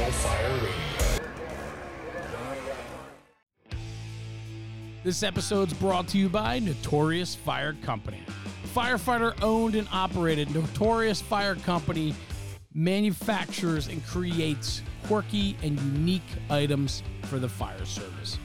National Fire Radio. This brought to you by Notorious Fire Company. Firefighter owned and operated, Notorious Fire Company manufactures and creates quirky and unique items for the fire service.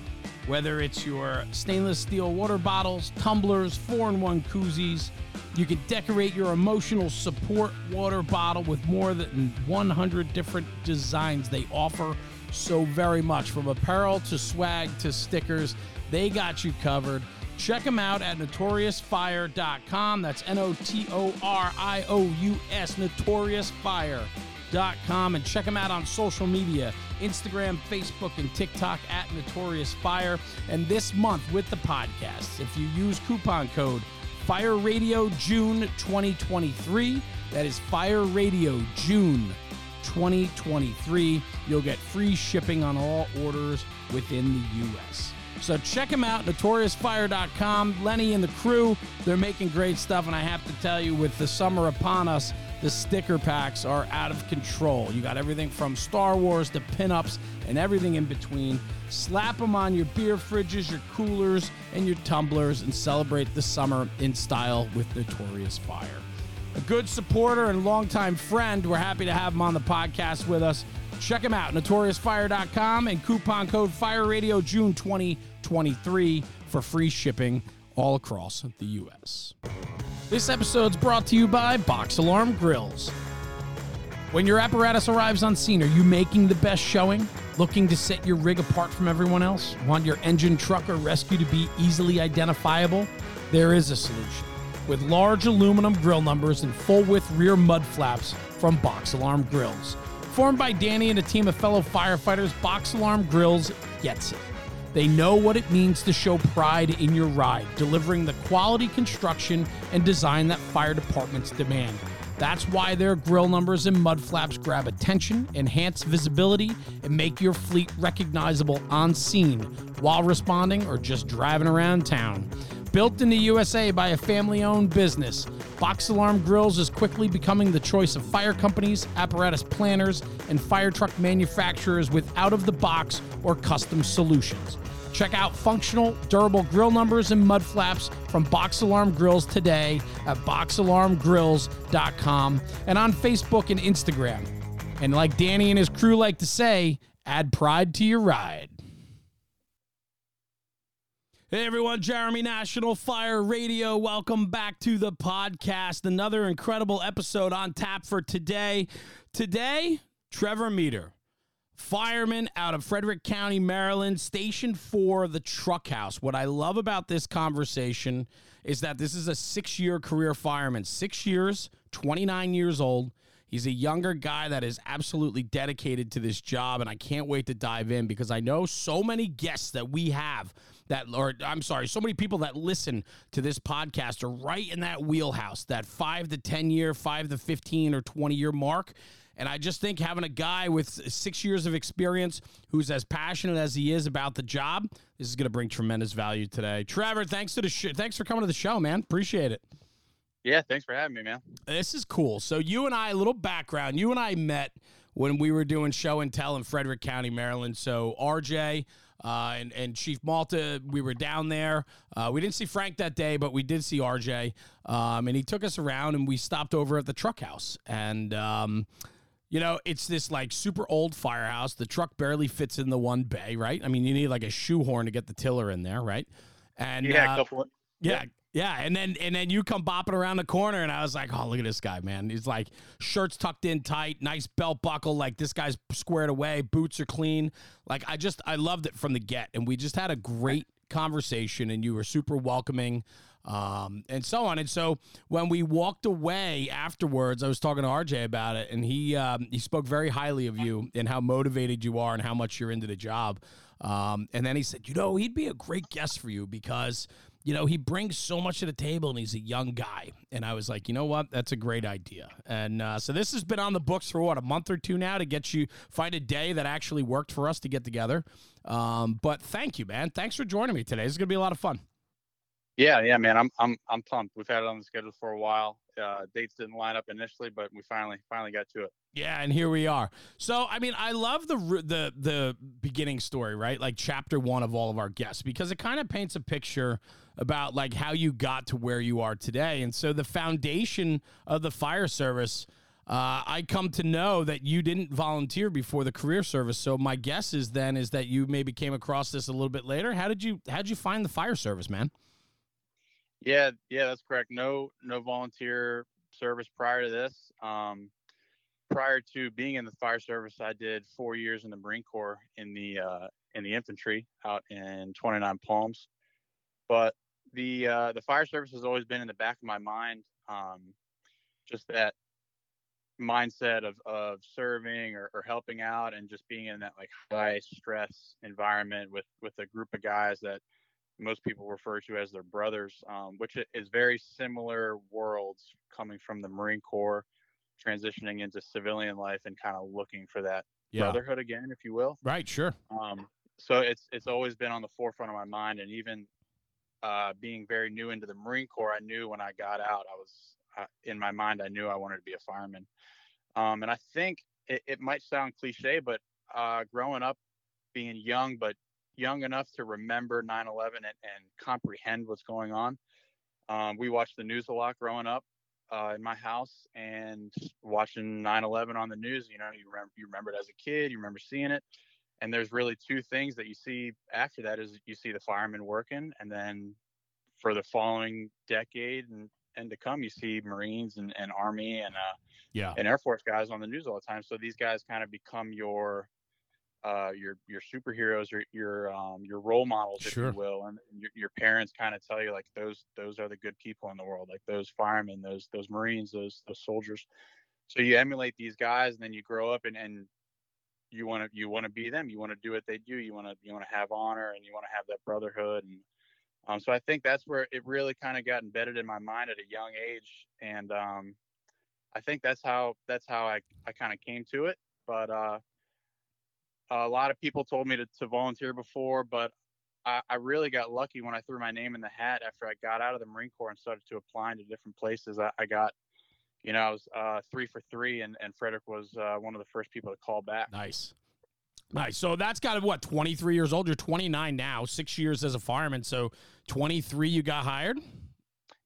Whether it's your stainless steel water bottles, tumblers, 4 in 1 koozies, you can decorate your emotional support water bottle with more than 100 different designs they offer so very much from apparel to swag to stickers. They got you covered. Check them out at notoriousfire.com. That's N O T O R I O U S, notoriousfire.com. And check them out on social media Instagram, Facebook, and TikTok at Notorious Fire. And this month with the podcast, if you use coupon code Fire Radio June 2023, that is Fire Radio June 2023, you'll get free shipping on all orders within the U.S. So check them out, notoriousfire.com. Lenny and the crew, they're making great stuff. And I have to tell you, with the summer upon us, the sticker packs are out of control. You got everything from Star Wars to pinups and everything in between. Slap them on your beer fridges, your coolers, and your tumblers and celebrate the summer in style with Notorious Fire. A good supporter and longtime friend. We're happy to have him on the podcast with us. Check him out, notoriousfire.com and coupon code Fire Radio June 2023 for free shipping all across the U.S. This episode's brought to you by Box Alarm Grills. When your apparatus arrives on scene, are you making the best showing? Looking to set your rig apart from everyone else? Want your engine, truck, or rescue to be easily identifiable? There is a solution. With large aluminum grill numbers and full width rear mud flaps from Box Alarm Grills. Formed by Danny and a team of fellow firefighters, Box Alarm Grills gets it. They know what it means to show pride in your ride, delivering the quality construction and design that fire departments demand. That's why their grill numbers and mud flaps grab attention, enhance visibility, and make your fleet recognizable on scene while responding or just driving around town. Built in the USA by a family owned business, Box Alarm Grills is quickly becoming the choice of fire companies, apparatus planners, and fire truck manufacturers with out of the box or custom solutions. Check out functional, durable grill numbers and mud flaps from Box Alarm Grills today at boxalarmgrills.com and on Facebook and Instagram. And like Danny and his crew like to say, add pride to your ride. Hey everyone, Jeremy National Fire Radio. Welcome back to the podcast. Another incredible episode on tap for today. Today, Trevor Meador, fireman out of Frederick County, Maryland, stationed for the truck house. What I love about this conversation is that this is a six year career fireman, six years, 29 years old. He's a younger guy that is absolutely dedicated to this job, and I can't wait to dive in because I know so many guests that we have that, or I'm sorry, so many people that listen to this podcast are right in that wheelhouse, that five to 10 year, five to 15 or 20 year mark. And I just think having a guy with six years of experience who's as passionate as he is about the job, this is going to bring tremendous value today. Trevor, thanks to the sh- thanks for coming to the show, man. Appreciate it. Yeah, thanks for having me, man. This is cool. So you and I, a little background. You and I met when we were doing show and tell in Frederick County, Maryland. So RJ uh, and and Chief Malta, we were down there. Uh, we didn't see Frank that day, but we did see RJ, um, and he took us around, and we stopped over at the truck house, and. Um, you know, it's this like super old firehouse. The truck barely fits in the one bay, right? I mean, you need like a shoehorn to get the tiller in there, right? And Yeah, uh, a couple. yeah, yeah, and then and then you come bopping around the corner, and I was like, oh, look at this guy, man. He's like shirts tucked in tight, nice belt buckle, like this guy's squared away, boots are clean. Like I just I loved it from the get, and we just had a great conversation, and you were super welcoming. Um, and so on. And so when we walked away afterwards, I was talking to RJ about it, and he um, he spoke very highly of you and how motivated you are and how much you're into the job. Um, and then he said, you know, he'd be a great guest for you because you know, he brings so much to the table and he's a young guy. And I was like, you know what? That's a great idea. And uh, so this has been on the books for what, a month or two now to get you find a day that actually worked for us to get together. Um, but thank you, man. Thanks for joining me today. This is to be a lot of fun. Yeah, yeah, man. I'm I'm I'm pumped. We've had it on the schedule for a while. Uh, dates didn't line up initially, but we finally finally got to it. Yeah, and here we are. So, I mean, I love the the the beginning story, right? Like chapter 1 of all of our guests because it kind of paints a picture about like how you got to where you are today. And so the foundation of the fire service uh, I come to know that you didn't volunteer before the career service. So my guess is then is that you maybe came across this a little bit later. How did you how did you find the fire service, man? Yeah, yeah, that's correct. No, no volunteer service prior to this. Um, prior to being in the fire service, I did four years in the Marine Corps in the uh, in the infantry out in 29 Palms. But the uh, the fire service has always been in the back of my mind. Um, just that mindset of, of serving or, or helping out and just being in that like high stress environment with with a group of guys that most people refer to as their brothers, um, which is very similar worlds coming from the Marine Corps, transitioning into civilian life and kind of looking for that yeah. brotherhood again, if you will. Right, sure. Um, so it's it's always been on the forefront of my mind, and even uh, being very new into the Marine Corps, I knew when I got out, I was uh, in my mind, I knew I wanted to be a fireman. Um, and I think it, it, might sound cliche, but uh, growing up, being young but young enough to remember 9/11 and, and comprehend what's going on. Um, we watched the news a lot growing up uh, in my house and watching 9/11 on the news. You know, you remember you remember it as a kid, you remember seeing it, and there's really two things that you see after that is you see the firemen working, and then for the following decade and and to come, you see Marines and, and Army and uh, yeah and Air Force guys on the news all the time. So these guys kind of become your uh, your your superheroes, your your um, your role models, if sure. you will, and your, your parents kind of tell you like those those are the good people in the world, like those firemen, those those Marines, those those soldiers. So you emulate these guys, and then you grow up and and you want to you want to be them. You want to do what they do. You want to you want to have honor, and you want to have that brotherhood. And um, so I think that's where it really kind of got embedded in my mind at a young age, and um, I think that's how that's how I I kind of came to it. But uh, a lot of people told me to, to volunteer before, but I, I, really got lucky when I threw my name in the hat after I got out of the Marine Corps and started to apply to different places. I, I got, you know, I was uh, three for three, and, and Frederick was uh, one of the first people to call back. Nice. Nice. So that's got what, 23 years old? You're 29 now, six years as a fireman. So 23, you got hired?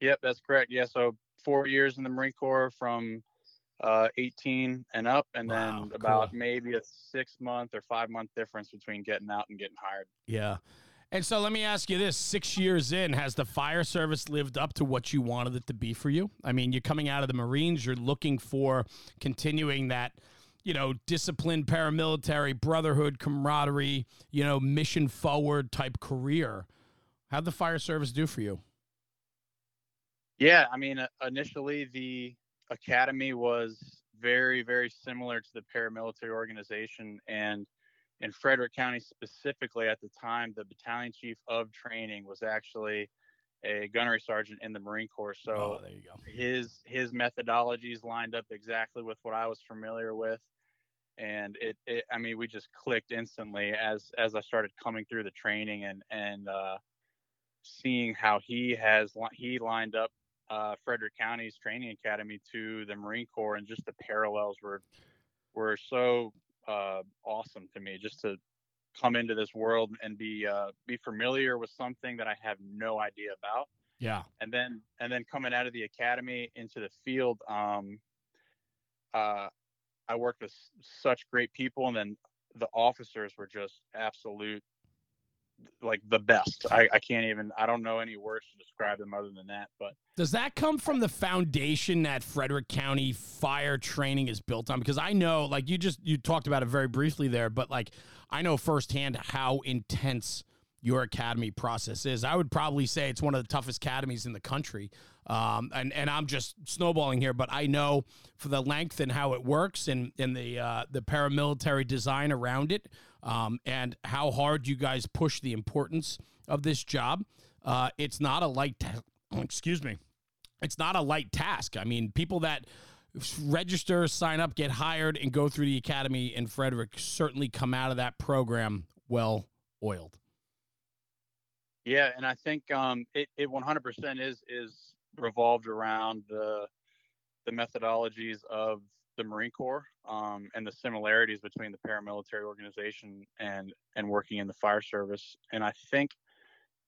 Yep, that's correct. Yeah. So four years in the Marine Corps from uh, 18 and up, and then about cool. maybe a six month or five month difference between getting out and getting hired. Yeah. And so let me ask you this six years in, has the fire service lived up to what you wanted it to be for you? I mean, you're coming out of the Marines, you're looking for continuing that, you know, disciplined paramilitary, brotherhood, camaraderie, you know, mission forward type career. How'd the fire service do for you? Yeah, I mean, uh, initially the academy was very, very similar to the paramilitary organization. And in Frederick County specifically at the time, the battalion chief of training was actually a gunnery sergeant in the Marine Corps. So oh, there you go. his his methodologies lined up exactly with what I was familiar with. And it, it I mean, we just clicked instantly as as I started coming through the training and and uh, seeing how he has he lined up uh, Frederick County's training academy to the Marine Corps, and just the parallels were were so uh, awesome to me. Just to come into this world and be uh, be familiar with something that I have no idea about. Yeah, and then and then coming out of the academy into the field, um, uh, I worked with such great people, and then the officers were just absolute like the best. I, I can't even I don't know any words to describe them other than that. But does that come from the foundation that Frederick County fire training is built on? Because I know, like you just you talked about it very briefly there, but like I know firsthand how intense your academy process is. I would probably say it's one of the toughest academies in the country. Um, and, and I'm just snowballing here, but I know for the length and how it works and, and the, uh, the paramilitary design around it um, and how hard you guys push the importance of this job. Uh, it's not a light, ta- excuse me, it's not a light task. I mean, people that register, sign up, get hired, and go through the academy in Frederick certainly come out of that program well oiled. Yeah, and I think um, it, it 100% is is revolved around the the methodologies of the Marine Corps um, and the similarities between the paramilitary organization and and working in the fire service. And I think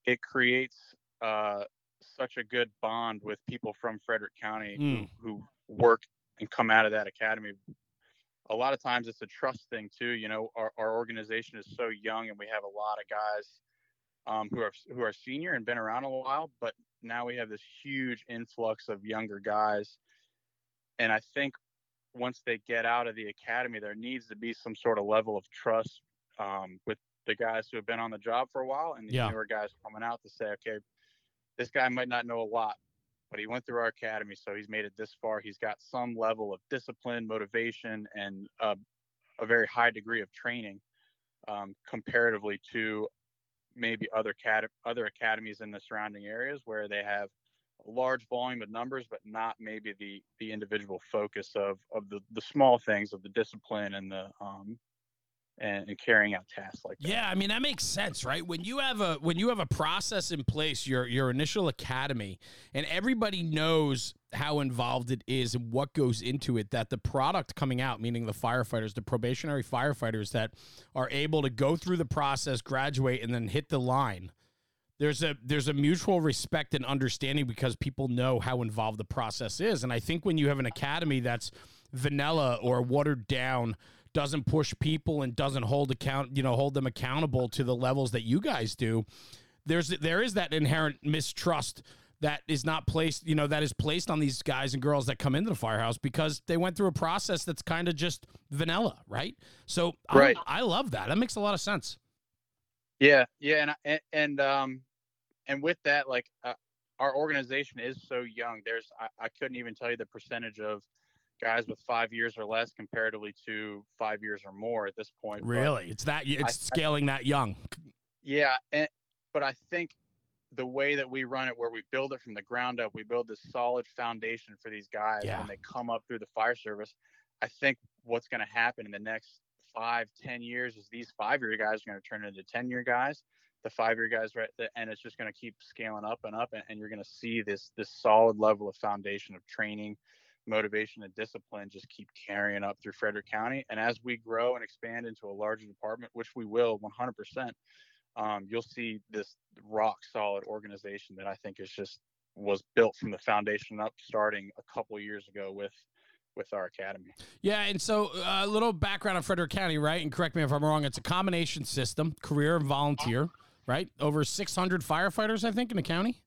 it creates uh, such a good bond with people from Frederick County Mm. who, who work and come out of that academy. A lot of times it's a trust thing too. You know, our, our organization is so young and we have a lot of guys um, who are who are senior and been around a while, but now we have this huge influx of younger guys. And I think once they get out of the academy, there needs to be some sort of level of trust um, with the guys who have been on the job for a while and the Yeah. newer guys coming out to say, okay, this guy might not know a lot, but he went through our academy, so he's made it this far. He's got some level of discipline, motivation, and uh, a very high degree of training um, comparatively to maybe other cat- other academies in the surrounding areas where they have large volume of numbers, but not maybe the the individual focus of of the the small things of the discipline and the um and, and carrying out tasks like that. Yeah, I mean that makes sense, right? When you have a when you have a process in place, your your initial academy, and everybody knows how involved it is and what goes into it, that the product coming out, meaning the firefighters, the probationary firefighters that are able to go through the process, graduate, and then hit the line. There's a there's a mutual respect and understanding because people know how involved the process is. And I think when you have an academy that's vanilla or watered down doesn't push people and doesn't hold account you know hold them accountable to the levels that you guys do there's there is that inherent mistrust that is not placed you know that is placed on these guys and girls that come into the firehouse because they went through a process that's kind of just vanilla right so I- Right. I, love that that makes a lot of sense Yeah, yeah, and, and um, and with that, like uh, our organization is so young. There's I, I couldn't even tell you the percentage of guys with five years or less comparatively to five years or more at this point. but- really it's that it's I- scaling that young yeah, and but I think the way that we run it, where we build it from the ground up, we build this solid foundation for these guys Yeah. when they come up through the fire service. I think what's going to happen in the next five, ten years is these five-year guys are going to turn into ten-year guys. The five-year guys, right, the- and it's just going to keep scaling up and up, and, and you're going to see this this solid level of foundation of training, motivation, and discipline just keep carrying up through Frederick County. And as we grow and expand into a larger department, which we will 100 percent, um, you'll see this rock solid organization that I think is just was built from the foundation up starting a couple years ago with with our academy. Yeah, and so uh, a little background on Frederick County, right? And correct me if I'm wrong. It's a combination system, career and volunteer, right? Over 600 firefighters, I think, in the county.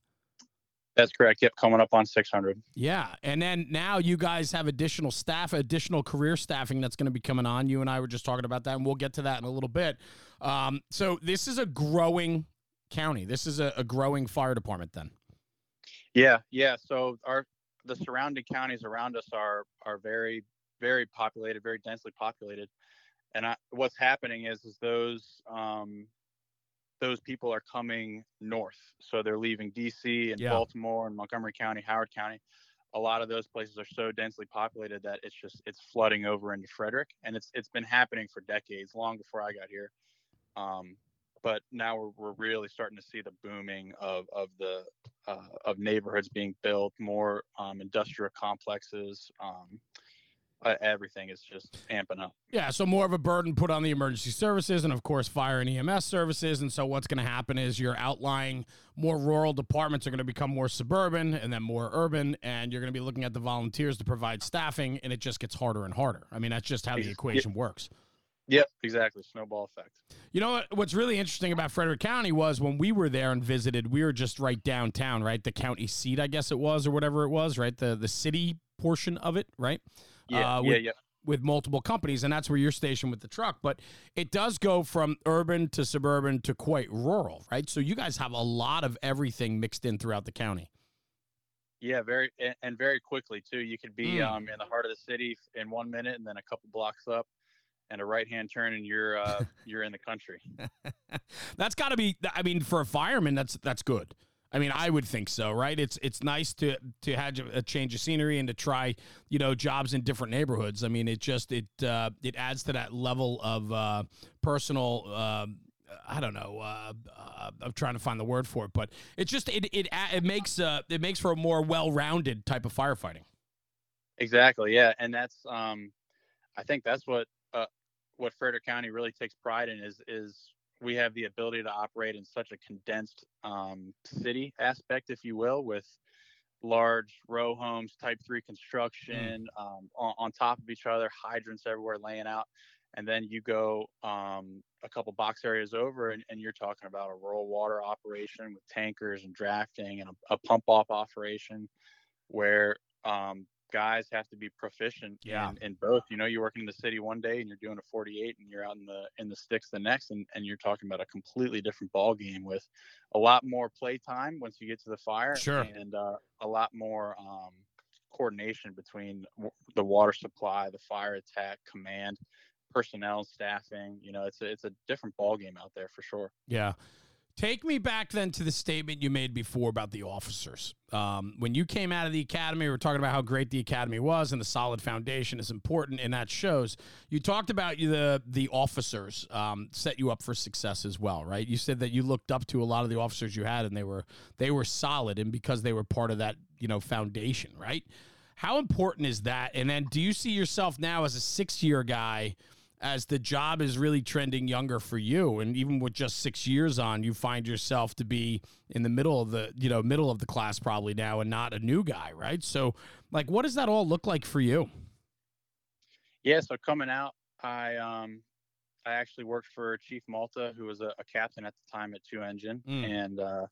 That's correct. Yep, coming up on 600. Yeah, and then now you guys have additional staff, additional career staffing that's going to be coming on. You and I were just talking about that, and we'll get to that in a little bit. Um, so this is a growing county. This is a, a growing fire department. Then. Yeah, yeah. So our the surrounding counties around us are are very very populated, very densely populated, and I, what's happening is is those um, those people are coming north. So they're leaving D.C. and Yeah. Baltimore and Montgomery County, Howard County. A lot of those places are so densely populated that it's just it's flooding over into Frederick, and it's it's been happening for decades, long before I got here. Um, but now we're, we're really starting to see the booming of of the uh, of neighborhoods being built, more um, industrial complexes. Um, Uh, everything is just amping up. Yeah, so more of a burden put on the emergency services and, of course, fire and EMS services. And so, what's going to happen is your outlying, more rural departments are going to become more suburban and then more urban. And you're going to be looking at the volunteers to provide staffing, and it just gets harder and harder. I mean, that's just how the Yeah. equation works. Yep, exactly. Snowball effect. You know what, what's really interesting about Frederick County was when we were there and visited, we were just right downtown, right? The county seat, I guess it was, or whatever it was, right? The the city portion of it, right? Yeah, Uh, yeah, with- yeah. with multiple companies, and that's where you're stationed with the truck. But it does go from urban to suburban to quite rural, right? So you guys have a lot of everything mixed in throughout the county. Yeah, very and, and very quickly too. You could be Mm. um, in the heart of the city in one minute, and then a couple blocks up, and a right hand turn, and you're uh, you're in the country. that's got to be. I mean, for a fireman, that's that's good. I mean, I would think so, right? It's it's nice to to have a change of scenery and to try, you know, jobs in different neighborhoods. I mean, it just it uh, it adds to that level of uh, personal. Uh, I don't know. Uh, uh, I'm trying to find the word for it, but it's just it it it makes uh it makes for a more well-rounded type of firefighting. Exactly. Yeah, and that's um, I think that's what uh, what Frederick County really takes pride in is is we have the ability to operate in such a condensed um, city aspect, if you will, with large row homes, type three construction mm. um, on, on, top of each other, hydrants everywhere laying out. And then you go um, a couple box areas over, and, and, you're talking about a rural water operation with tankers and drafting and a, a pump off operation where um, guys have to be proficient yeah. in, in, both. You know, you're working in the city one day and you're doing a 48 and you're out in the in the sticks the next, and, and you're talking about a completely different ball game with a lot more play time once you get to the fire, sure. and uh, a lot more um, coordination between the water supply, the fire attack, command, personnel, staffing. You know, it's a, it's a different ball game out there for sure. Yeah. Take me back then to the statement you made before about the officers. Um, when you came out of the academy, we were talking about how great the academy was and the solid foundation is important, and that shows. You talked about the the officers um, set you up for success as well, right? You said that you looked up to a lot of the officers you had, and they were they were solid, and because they were part of that you know foundation, right? How important is that? And then, do you see yourself now as a six year guy? As the job is really trending younger for you. And even with just 6 years on you find yourself to be in the middle of the you know middle of the class probably now and not a new guy right? So like what does that all look like for you? Yeah so coming out i um i actually worked for chief malta who was a, a captain at the time at two engine. Mm. and uh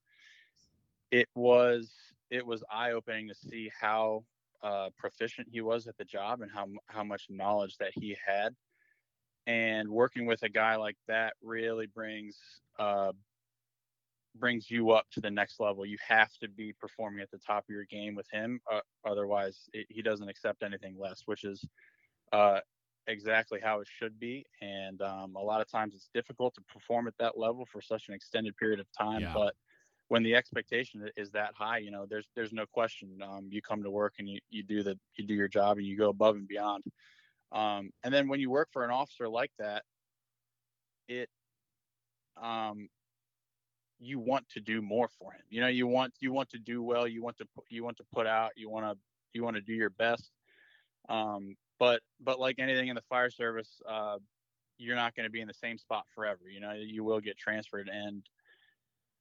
it was it was eye-opening to see how uh, proficient he was at the job and how how much knowledge that he had and working with a guy like that really brings uh, brings you up to the next level. You have to be performing at the top of your game with him, uh, otherwise it, he doesn't accept anything less, which is uh, exactly how it should be. And um, a lot of times it's difficult to perform at that level for such an extended period of time, yeah. but when the expectation is that high, you know, there's there's no question. Um, you come to work and you, you do the you do your job and you go above and beyond. Um, and then when you work for an officer like that, it um, you want to do more for him. You know, you want you want to do well. You want to you want to put out. You want to you want to do your best. Um, but but like anything in the fire service, uh, you're not going to be in the same spot forever. You know, you will get transferred. And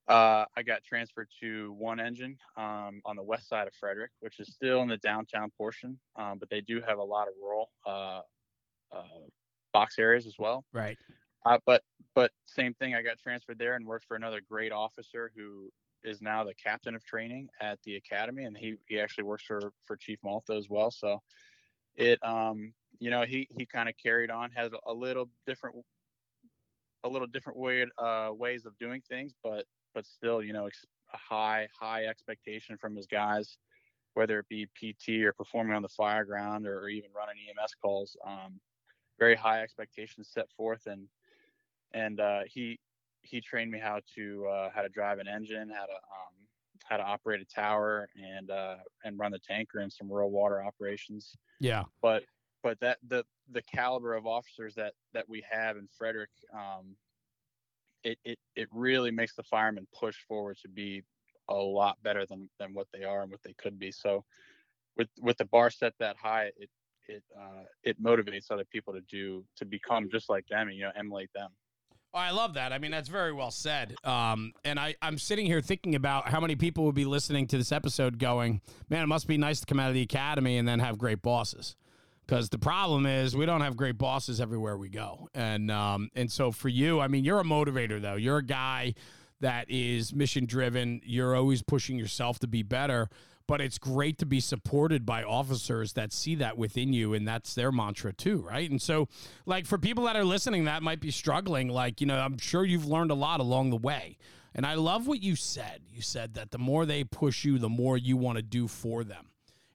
uh, I got transferred to one engine um, on the west side of Frederick, which is still in the downtown portion, um, but they do have a lot of rural uh, uh, box areas as well. Right. Uh, but but same thing. I got transferred there and worked for another great officer who is now the captain of training at the academy, and he he actually works for for Chief Malta as well. So it um you know he he kind of carried on has a little different a little different way uh ways of doing things, but but still, you know, a high, high expectation from his guys, whether it be PT or performing on the fire ground or, even running EMS calls. Um, very high expectations set forth, and and uh, he he trained me how to uh, how to drive an engine, how to um, how to operate a tower, and uh, and run the tanker and some rural water operations. Yeah, but but that the the caliber of officers that that we have in Frederick um, it, it it really makes the firemen push forward to be a lot better than than what they are and what they could be. So with with the bar set that high, it it uh, it motivates other people to do to become just like them and you know emulate them. Oh, I love that. I mean, that's very well said. Um, and I, I'm sitting here thinking about how many people would be listening to this episode going, man, it must be nice to come out of the academy and then have great bosses because the problem is we don't have great bosses everywhere we go. And um, and so for you, I mean, you're a motivator though. You're a guy that is mission driven. You're always pushing yourself to be better. But it's great to be supported by officers that see that within you, and that's their mantra too, right? And so, like for people that are listening, that might be struggling. Like you know, I'm sure you've learned a lot along the way. And I love what you said. You said that the more they push you, the more you want to do for them.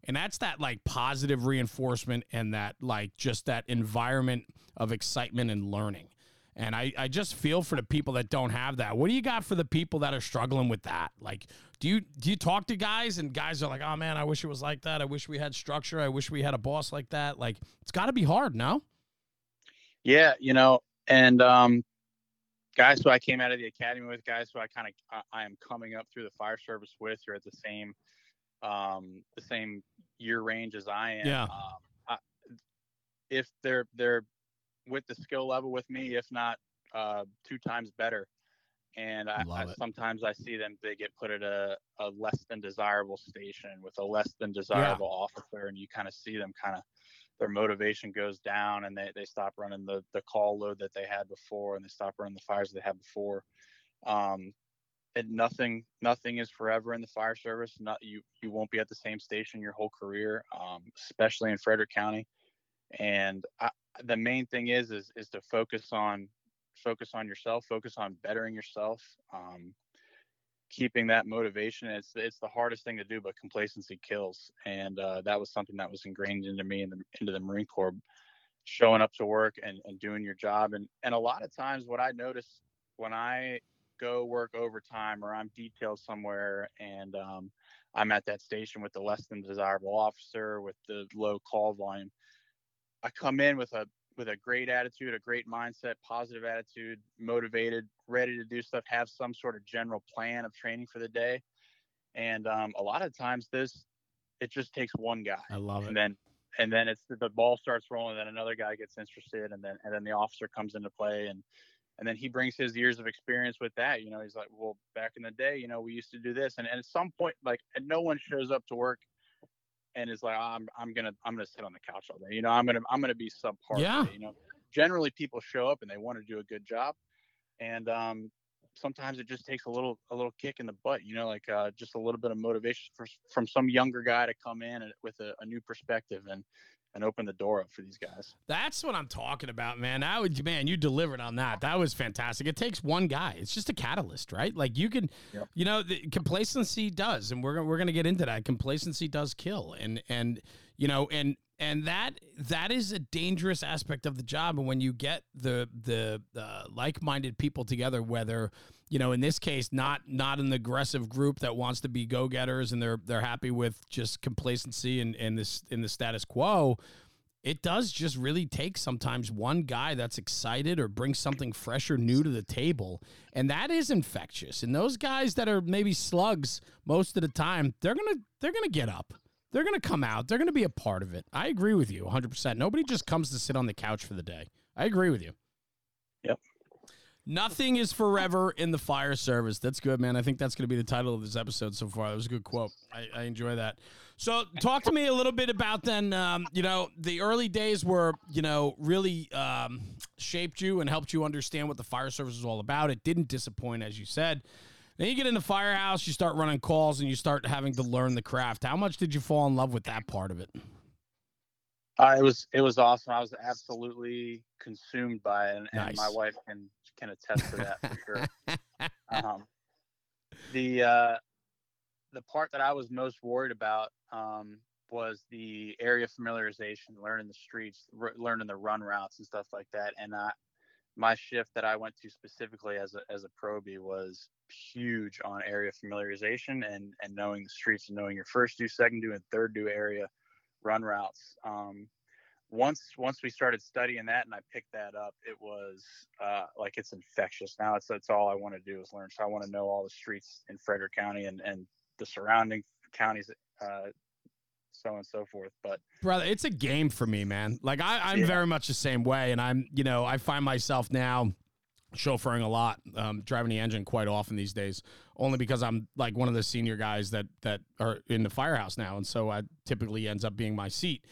And that's that like positive reinforcement and that like just that environment of excitement and learning. And I, I just feel for the people that don't have that. What do you got for the people that are struggling with that? Like, do you do you talk to guys and guys are like, oh man, I wish it was like that. I wish we had structure. I wish we had a boss like that. Like, it's got to be hard, no? Yeah, you know, and um, guys who I came out of the academy with, guys who I kind of I, I am coming up through the fire service with, you're at the same um, the same year range as I am. Yeah. Um, I, if they're they're with the skill level with me, if not uh, two times better, and I, I sometimes I see them they get put at a, a less than desirable station with a less than desirable yeah. officer, and you kind of see them kind of their motivation goes down and they, they stop running the, the call load that they had before and they stop running the fires they had before. Um, and nothing nothing is forever in the fire service. Not you you won't be at the same station your whole career, um, especially in Frederick County. And I, the main thing is is is to focus on focus on yourself, focus on bettering yourself. Um, keeping that motivation it's it's the hardest thing to do but complacency kills and uh, that was something that was ingrained into me in the, into the marine corps showing up to work and, and doing your job and and a lot of times what i notice when i go work overtime or i'm detailed somewhere and um, i'm at that station with the less than desirable officer with the low call volume i come in with a with a great attitude, a great mindset, positive attitude, motivated, ready to do stuff, have some sort of general plan of training for the day. And um, a lot of times this, it just takes one guy. I love it. And then, and then it's the ball starts rolling. Then another guy gets interested, and then and then the officer comes into play, and and then he brings his years of experience with that. You know, he's like, well, back in the day, you know, we used to do this, and, and at some point, like, no one shows up to work and is like, oh, I'm I'm gonna I'm gonna sit on the couch all day. You know, I'm gonna I'm gonna be subpar. Yeah. Today, you know, generally people show up and they want to do a good job, and um, sometimes it just takes a little a little kick in the butt. You know, like uh, just a little bit of motivation for, from some younger guy to come in with a, a new perspective and and open the door up for these guys. That's what I'm talking about, man. I would, man, you delivered on that. That was fantastic. It takes one guy. It's just a catalyst, right? Like you can, yep. you know, the complacency does, and we're gonna we're gonna get into that. Complacency does kill, and and you know, and and that that is a dangerous aspect of the job. And when you get the the uh, like minded people together, whether you know, in this case, not not an aggressive group that wants to be go getters and they're they're happy with just complacency and, and this in the status quo. It does just really take sometimes one guy that's excited or brings something fresh or new to the table. And that is infectious. And those guys that are maybe slugs most of the time, they're gonna they're gonna get up. They're gonna come out. They're gonna be a part of it. I agree with you 100 percent Nobody just comes to sit on the couch for the day. I agree with you. Yep. Nothing is forever in the fire service. That's good, man. I think that's going to be the title of this episode so far. That was a good quote. I, I enjoy that. So, talk to me a little bit about then. Um, you know, the early days were, you know, really um, shaped you and helped you understand what the fire service was all about. It didn't disappoint, as you said. Then you get in the firehouse, you start running calls, and you start having to learn the craft. How much did you fall in love with that part of it? Uh, it was it was awesome. I was absolutely consumed by it, and, nice. and my wife can can attest to that for sure. Um, the uh, the part that I was most worried about um, was the area familiarization, learning the streets, r- learning the run routes and stuff like that. And I, my shift that I went to specifically as a as a probie was huge on area familiarization and and knowing the streets and knowing your first due, second due, and third due area run routes. Um, once once we started studying that and I picked that up, it was uh, like it's infectious. Now it's that's all I want to do is learn. So I want to know all the streets in Frederick County and and the surrounding counties, uh, so on and so forth. But brother, it's a game for me, man. Like I, I'm yeah. very much the same way, and I'm you know I find myself now chauffeuring a lot, um, driving the engine quite often these days, only because I'm like one of the senior guys that that are in the firehouse now, and so I typically ends up being my seat.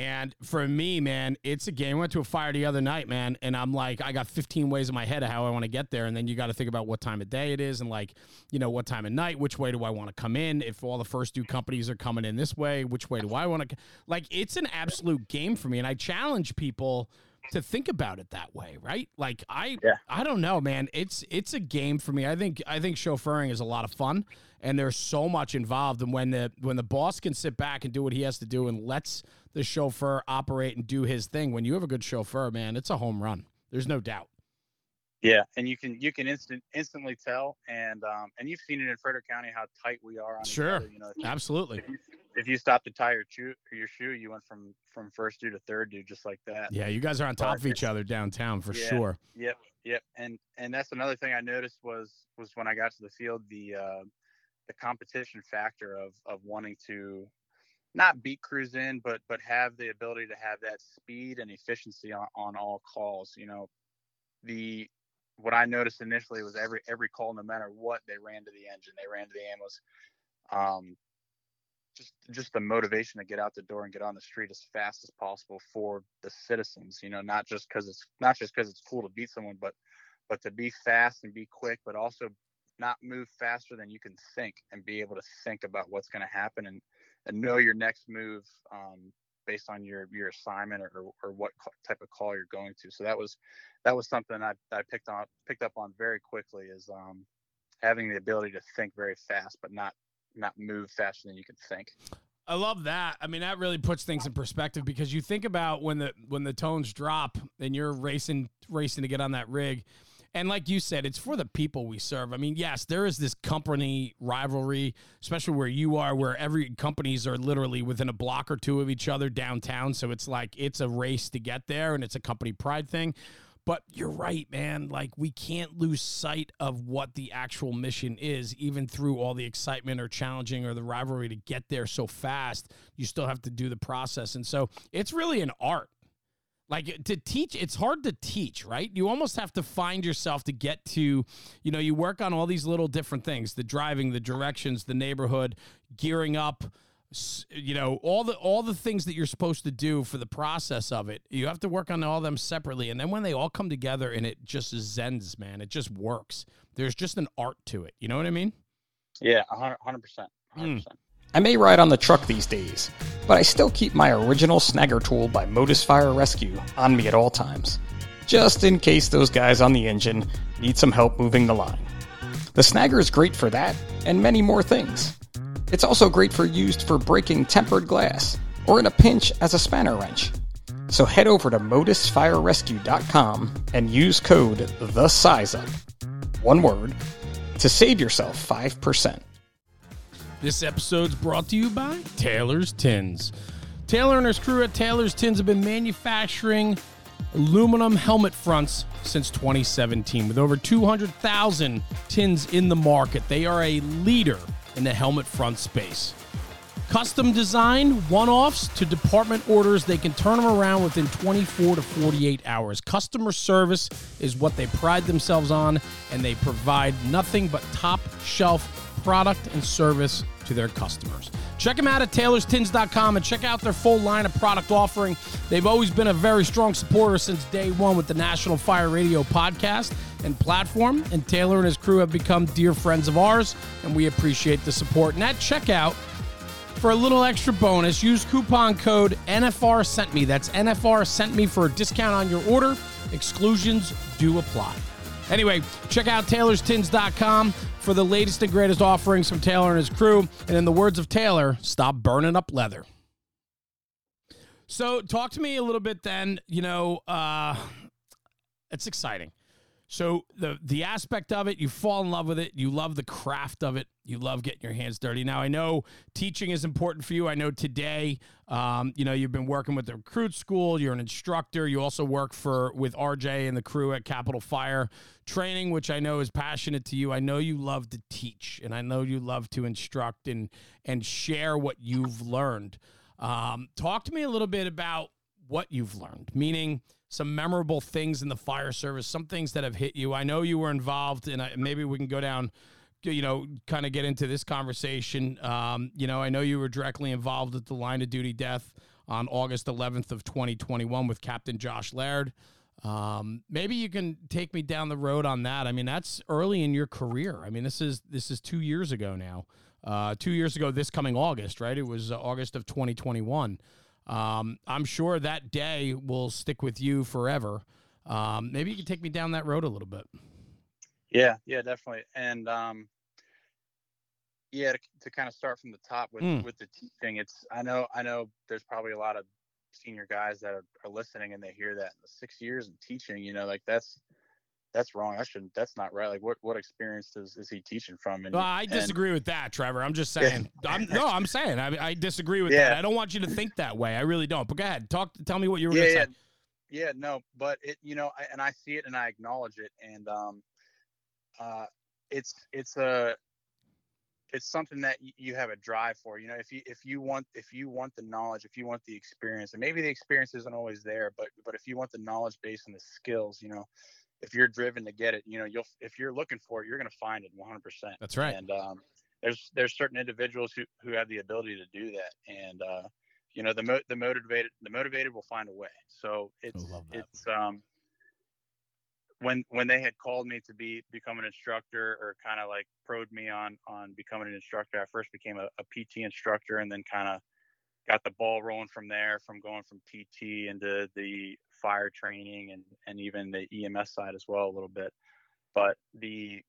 And for me, man, it's a game. I went to a fire the other night, man, and I'm like, I got 15 ways in my head of how I want to get there. And then you got to think about what time of day it is and, like, you know, what time of night, which way do I want to come in? If all the first two companies are coming in this way, which way do I want to? Like, it's an absolute game for me. And I challenge people to think about it that way, right? Like I yeah. I don't know, man. It's it's a game for me. I think I think chauffeuring is a lot of fun and there's so much involved and when the when the boss can sit back and do what he has to do and lets the chauffeur operate and do his thing. When you have a good chauffeur, man, it's a home run. There's no doubt. Yeah, and you can you can instant instantly tell, and um, and you've seen it in Frederick County how tight we are on sure, other, you know, if, absolutely. If you, if you stop to tie your shoe, your shoe, you went from from first due to third due just like that. Yeah, you guys are on top but of each other downtown for yeah, sure. Yep, yep, and and that's another thing I noticed was was when I got to the field the uh, the competition factor of of wanting to not beat crews in, but but have the ability to have that speed and efficiency on, on all calls. You know, the what I noticed initially was every every call, no matter what, they ran to the engine, they ran to the ambulance. Um, just just the motivation to get out the door and get on the street as fast as possible for the citizens. You know, not just because it's not just because it's cool to beat someone, but but to be fast and be quick, but also not move faster than you can think and be able to think about what's going to happen and and know your next move um, based on your your assignment or, or what type of call you're going to. So that was that was something I, I picked on picked up on very quickly is um, having the ability to think very fast, but not not move faster than you can think. I love that. I mean, that really puts things in perspective because you think about when the when the tones drop and you're racing racing to get on that rig and like you said, it's for the people we serve. I mean, yes, there is this company rivalry, especially where you are, where every companies are literally within a block or two of each other downtown. So it's like it's a race to get there and it's a company pride thing. But you're right, man. Like, we can't lose sight of what the actual mission is, even through all the excitement or challenging or the rivalry to get there so fast. You still have to do the process. And so it's really an art. Like to teach, it's hard to teach, right? You almost have to find yourself to get to, you know, you work on all these little different things the driving, the directions, the neighborhood, gearing up you know all the all the things that you're supposed to do for the process of it you have to work on all of them separately and then when they all come together and it just zends man it just works there's just an art to it you know what i mean yeah 100 100%, 100%. Mm. I may ride on the truck these days, but I still keep my original snagger tool by Modus Fire Rescue on me at all times, just in case those guys on the engine need some help moving the line. The snagger is great for that and many more things. It's also great for used for breaking tempered glass or in a pinch as a spanner wrench. So head over to modusfirerescue.com and use code the size up, one word, to save yourself 5%. This episode's brought to you by Taylor's Tins. Taylor and his crew at Taylor's Tins have been manufacturing aluminum helmet fronts since 2017 with over 200,000 tins in the market. They are a leader in the helmet front space. Custom design, one offs to department orders, they can turn them around within 24 to 48 hours. Customer service is what they pride themselves on, and they provide nothing but top shelf product and service to their customers. Check them out at taylorstins.com and check out their full line of product offering. They've always been a very strong supporter since day one with the National Fire Radio podcast and platform, and Taylor and his crew have become dear friends of ours, and we appreciate the support. And at checkout, for a little extra bonus, use coupon code NFR sent me. That's NFR sent me for a discount on your order. Exclusions do apply. Anyway, check out taylorstins.com for the latest and greatest offerings from Taylor and his crew. And in the words of Taylor, stop burning up leather. So, talk to me a little bit then. You know, uh, it's exciting. So the the aspect of it, you fall in love with it. You love the craft of it. You love getting your hands dirty. Now I know teaching is important for you. I know today, um, you know, you've been working with the recruit school. You're an instructor. You also work for with RJ and the crew at Capitol Fire Training, which I know is passionate to you. I know you love to teach, and I know you love to instruct and and share what you've learned. Um, talk to me a little bit about what you've learned, meaning some memorable things in the fire service, some things that have hit you. I know you were involved, and maybe we can go down, you know, kind of get into this conversation. Um, you know, I know you were directly involved at the line of duty death on August 11th of 2021 with Captain Josh Laird. Um, maybe you can take me down the road on that. I mean, that's early in your career. I mean, this is this is two years ago now. Uh, two years ago, this coming August, right? It was uh, August of 2021. Um, I'm sure that day will stick with you forever. Um, maybe you can take me down that road a little bit. Yeah, yeah, definitely. And um, yeah, to, to kind of start from the top with mm. with the teaching, it's I know I know there's probably a lot of senior guys that are, are listening and they hear that in the six years of teaching, you know, like that's that's wrong. I shouldn't. That's not right. Like, what what experience is, is he teaching from? And well, I disagree and, with that, Trevor. I'm just saying. I'm, no, I'm saying I, I disagree with yeah. that. I don't want you to think that way. I really don't. But go ahead, talk. Tell me what you were yeah, going to yeah. say. Yeah, no, but it, you know, I, and I see it and I acknowledge it, and um, uh, it's it's a it's something that you have a drive for. You know, if you if you want if you want the knowledge, if you want the experience, and maybe the experience isn't always there, but but if you want the knowledge base and the skills, you know, if you're driven to get it, you know, you'll if you're looking for it, you're going to find it 100%. That's right. And um, there's there's certain individuals who who have the ability to do that, and uh, you know, the mo- the motivated the motivated will find a way. So it's it's um when when they had called me to be become an instructor or kind of like probed me on on becoming an instructor, I first became a, a PT instructor and then kind of got the ball rolling from there, from going from PT into the fire training and and even the EMS side as well a little bit. But the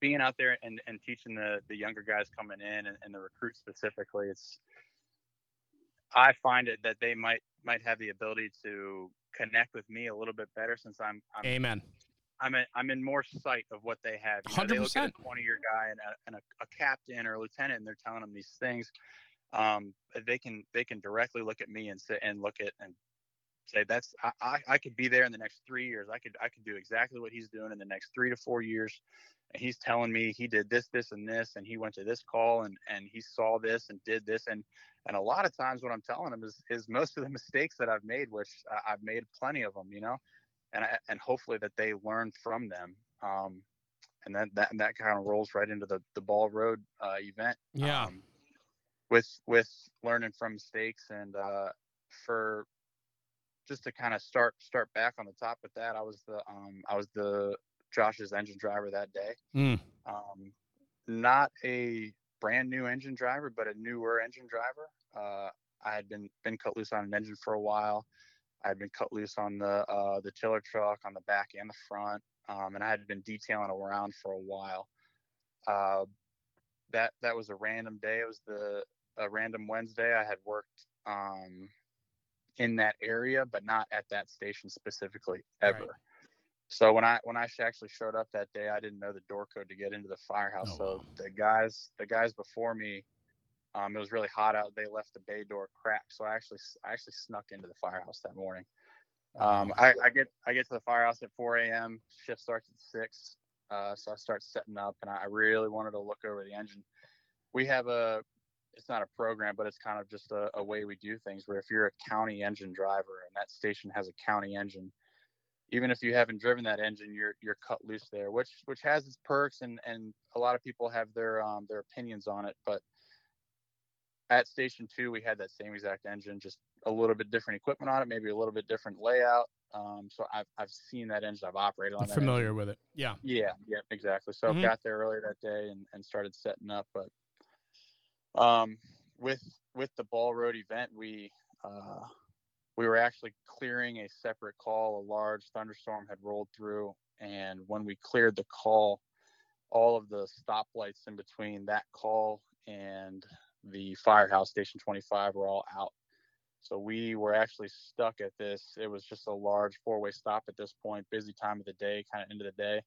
being out there and, and teaching the the younger guys coming in and, and the recruits specifically, it's I find it that they might might have the ability to connect with me a little bit better since I'm, I'm Amen. I'm a, I'm in more sight of what they have. You know, they look at a 20 year guy and, a, and a, a, captain or a lieutenant, and they're telling them these things. Um, they can they can directly look at me and say and look at and say that's I, I, I could be there in the next three years. I could I could do exactly what he's doing in the next three to four years. And he's telling me he did this, this, and this, and he went to this call and and he saw this and did this and and a lot of times what I'm telling him is is most of the mistakes that I've made, which I've made plenty of them, you know, and I, and hopefully that they learn from them. Um, and then that that kind of rolls right into the the ball road uh, event. Yeah. Um, with with learning from mistakes and uh, for just to kind of start start back on the top with that, I was the um, I was the Josh's engine driver that day. Mm. Um, not a brand new engine driver, but a newer engine driver. Uh, I had been been cut loose on an engine for a while. I had been cut loose on the uh, the tiller truck on the back and the front, um, and I had been detailing around for a while. Uh, that that was a random day. It was the a random Wednesday. I had worked um, in that area, but not at that station specifically ever. Right. So when I when I actually showed up that day, I didn't know the door code to get into the firehouse. Oh, so wow. the guys the guys before me, um, it was really hot out. They left the bay door cracked, so I actually I actually snuck into the firehouse that morning. Um, I, I, get I get to the firehouse at 4 a.m. Shift starts at six, uh, so I start setting up, and I really wanted to look over the engine. We have a it's not a program, but it's kind of just a, a way we do things. Where if you're a county engine driver and that station has a county engine, even if you haven't driven that engine, you're you're cut loose there, which which has its perks and and a lot of people have their um their opinions on it. But at station two, we had that same exact engine, just a little bit different equipment on it, maybe a little bit different layout. Um, so I've I've seen that engine, I've operated on. I'm familiar engine. with it. Yeah. Yeah. Yeah. Exactly. So mm-hmm. I got there earlier that day and and started setting up, but um with with the ball road event, we uh we were actually clearing a separate call. A large thunderstorm had rolled through, and when we cleared the call, all of the stoplights in between that call and the firehouse station 25 were all out. So we were actually stuck at this. It was just a large four-way stop at this point, busy time of the day, kind of end of the day,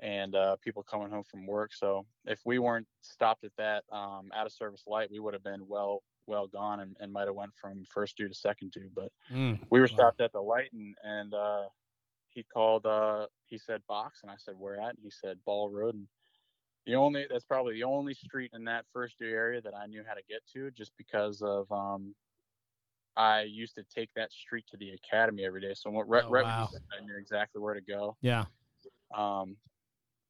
and uh, people coming home from work. So if we weren't stopped at that um, out of service light, we would have been well well gone and, and might have went from first due to second due. But mm, we were stopped wow. at the light and and uh, he called. Uh, he said box, and I said where at? And he said Ball Road. And the only that's probably the only street in that first due area that I knew how to get to, just because of um, I used to take that street to the academy every day. So what, right, oh, right wow. said, I knew exactly where to go. Yeah. Um,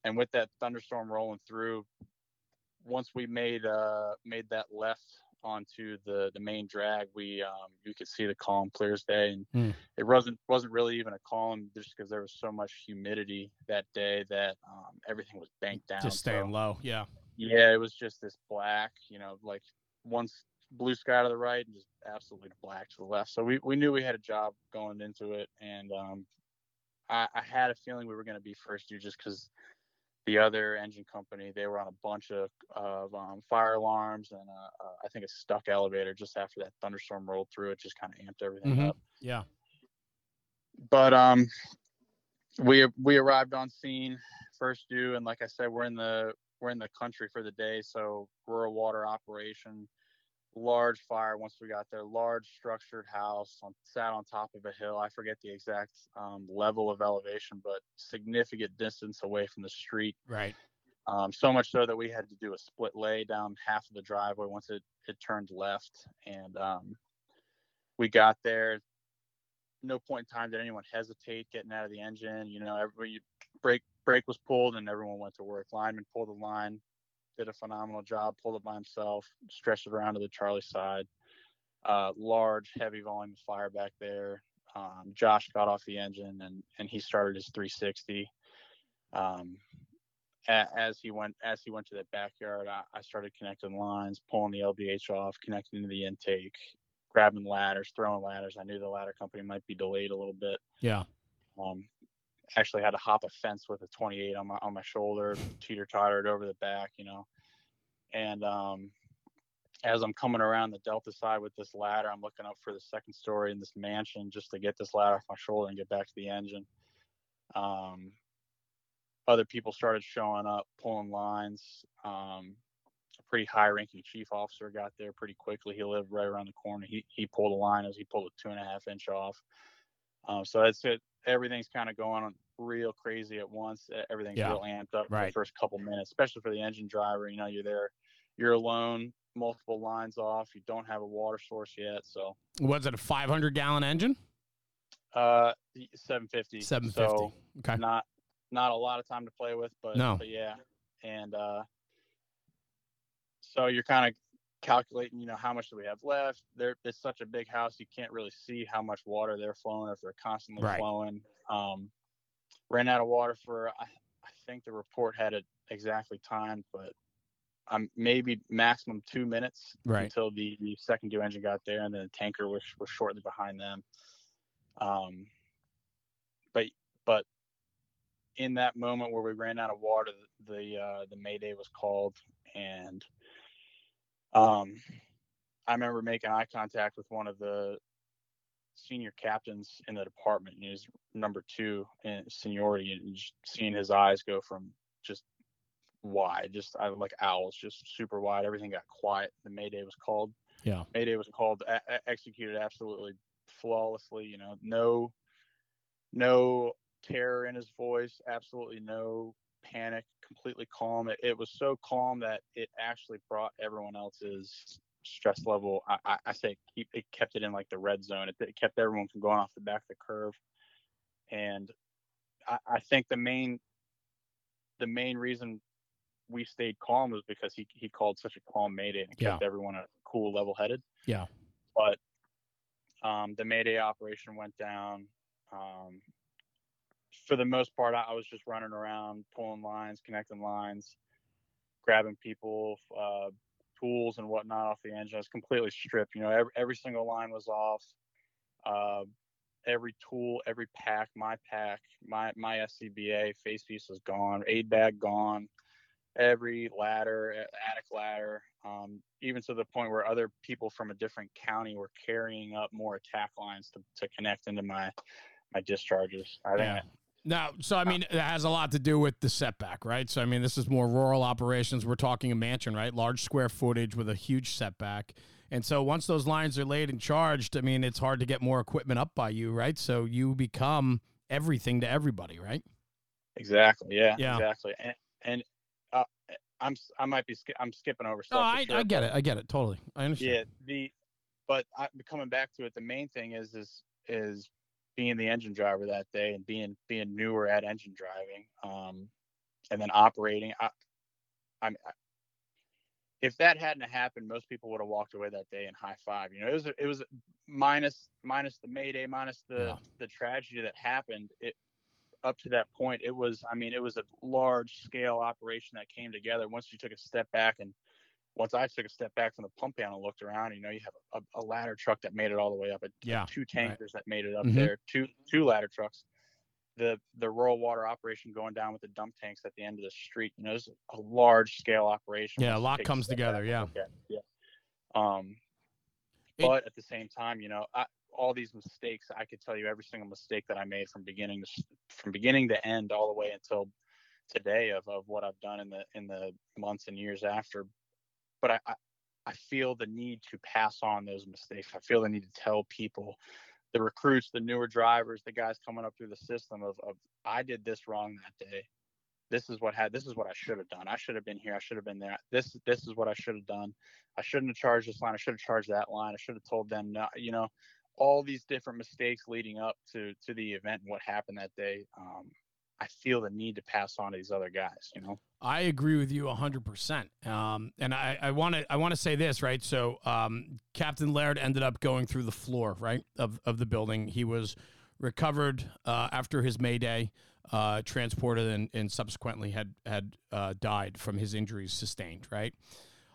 and with that thunderstorm rolling through, once we made uh made that left onto the the main drag, we um, you could see the column clear as day, and mm. it wasn't wasn't really even a column just because there was so much humidity that day that um, everything was banked down. Just staying so, low, yeah. Yeah, it was just this black, you know, like once blue sky to the right and just absolutely black to the left. So we, we knew we had a job going into it, and um, I, I had a feeling we were going to be first due just because the other engine company, they were on a bunch of, of um, fire alarms and uh, uh, I think a stuck elevator just after that thunderstorm rolled through. It just kind of amped everything mm-hmm. up. Yeah. But um, we we arrived on scene first due, and like I said, we're in the we're in the country for the day, so rural water operation. Large fire once we got there. Large structured house on sat on top of a hill. I forget the exact um, level of elevation, but significant distance away from the street. Right. Um, so much so that we had to do a split lay down half of the driveway once it, it turned left. And um, we got there. No point in time did anyone hesitate getting out of the engine. You know, everybody brake brake was pulled and everyone went to work. Lineman pulled the line, did a phenomenal job, pulled it by himself, stretched it around to the Charlie side. Uh, large, heavy volume of fire back there. Um, Josh got off the engine and and he started his 360. Um, as he went as he went to the backyard, I, I, started connecting lines, pulling the LDH off, connecting to the intake, grabbing ladders, throwing ladders. I knew the ladder company might be delayed a little bit. Yeah. Um, actually had to hop a fence with a 28 on my on my shoulder, teeter tottered over the back, you know. And um, as I'm coming around the Delta side with this ladder, I'm looking up for the second story in this mansion just to get this ladder off my shoulder and get back to the engine. Um, other people started showing up, pulling lines. Um, a pretty high-ranking chief officer got there pretty quickly. He lived right around the corner. He he pulled a line as he pulled a two and a half inch off. Um, so that's it. Everything's kind of going real crazy at once. Everything's yeah. real amped up right. for the first couple minutes, especially for the engine driver. You know, you're there, you're alone, multiple lines off. You don't have a water source yet. So was it a 500 gallon engine? Uh, 750. 750. So okay. Not not a lot of time to play with, but, no. but yeah. And uh, so you're kind of calculating, you know, how much do we have left? There, it's such a big house, you can't really see how much water they're flowing if they're constantly right. flowing. Um, ran out of water for, I, I think the report had it exactly timed, but um, maybe maximum two minutes right. until the, the second due engine got there, and then the tanker was was shortly behind them. Um, but but in that moment where we ran out of water, the uh, the Mayday was called, and um, I remember making eye contact with one of the senior captains in the department. He was number two in seniority, and seeing his eyes go from just wide, just I like owls, just super wide. Everything got quiet. The Mayday was called. Yeah, Mayday was called, a- executed absolutely flawlessly. You know, no, no terror in his voice, absolutely no panic, completely calm. It, it was so calm that it actually brought everyone else's stress level. I, I, I say keep it kept it in like the red zone. It, it, kept everyone from going off the back of the curve. And I, I think the main the main reason we stayed calm was because he he called such a calm mayday and kept yeah. everyone a cool, level headed. Yeah. But um, the mayday operation went down. Um, for the most part, I, was just running around, pulling lines, connecting lines, grabbing people, uh, tools and whatnot off the engine. I was completely stripped. You know, every, every single line was off. Uh, every tool, every pack, my pack, my my SCBA face piece was gone. Aid bag gone. Every ladder, attic ladder, um, even to the point where other people from a different county were carrying up more attack lines to, to connect into my my discharges. I think yeah. Now, so I mean, it has a lot to do with the setback, right? So I mean, this is more rural operations. We're talking a mansion, right? Large square footage with a huge setback. And so once those lines are laid and charged, I mean, it's hard to get more equipment up by you, right? So you become everything to everybody, right? Exactly. Yeah. Yeah. Exactly. And, and uh, I'm I might be I'm skipping over stuff. No, I, sure, I get it. I get it totally. I understand. Yeah. The but I, coming back to it, the main thing is is is being the engine driver that day and being being newer at engine driving, um, and then operating. I, I'm if that hadn't happened, most people would have walked away that day in high five. You know, it was it was minus minus the Mayday, minus the yeah. the tragedy that happened. It up to that point, it was I mean, it was a large scale operation that came together. Once you took a step back and once I took a step back from the pump panel and looked around, you know, you have a, a ladder truck that made it all the way up, a, yeah, two tankers right. that made it up mm-hmm. there, two two ladder trucks, the the rural water operation going down with the dump tanks at the end of the street. You know, it's a large scale operation. Yeah, a lot comes together. Yeah, yeah. Um, but at the same time, you know, I, all these mistakes. I could tell you every single mistake that I made from beginning to from beginning to end, all the way until today of, of what I've done in the in the months and years after. But I, I I feel the need to pass on those mistakes. I feel the need to tell people, the recruits, the newer drivers, the guys coming up through the system of, of I did this wrong that day. This is what had this is what I should have done. I should have been here. I should have been there. This this is what I should have done. I shouldn't have charged this line. I should have charged that line. I should have told them no, you know, all these different mistakes leading up to to the event and what happened that day. Um, I feel the need to pass on to these other guys, you know. I agree with you 100%. Um, and I want to I want to say this, right? So um, Captain Laird ended up going through the floor, right, of, of the building. He was recovered uh, after his Mayday, uh, transported, and, and subsequently had, had uh, died from his injuries sustained, right?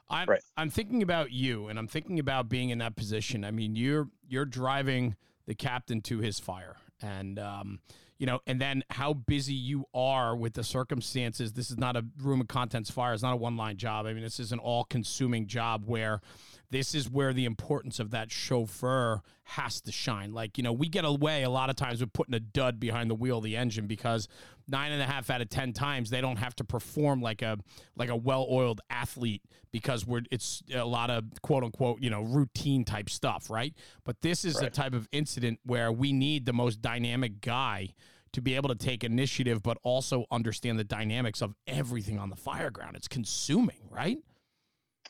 I'm, right. I'm thinking about you, and I'm thinking about being in that position. I mean, you're you're driving the captain to his fire, and um, – you know, and then how busy you are with the circumstances. This is not a room of contents fire. It's not a one line job. I mean, this is an all consuming job where this is where the importance of that chauffeur has to shine. Like, you know, we get away a lot of times with putting a dud behind the wheel of the engine because nine and a half out of ten times they don't have to perform like a like a well oiled athlete because we're it's a lot of quote unquote, you know, routine type stuff, right? But this is right. a type of incident where we need the most dynamic guy to be able to take initiative, but also understand the dynamics of everything on the fire ground. It's consuming, right?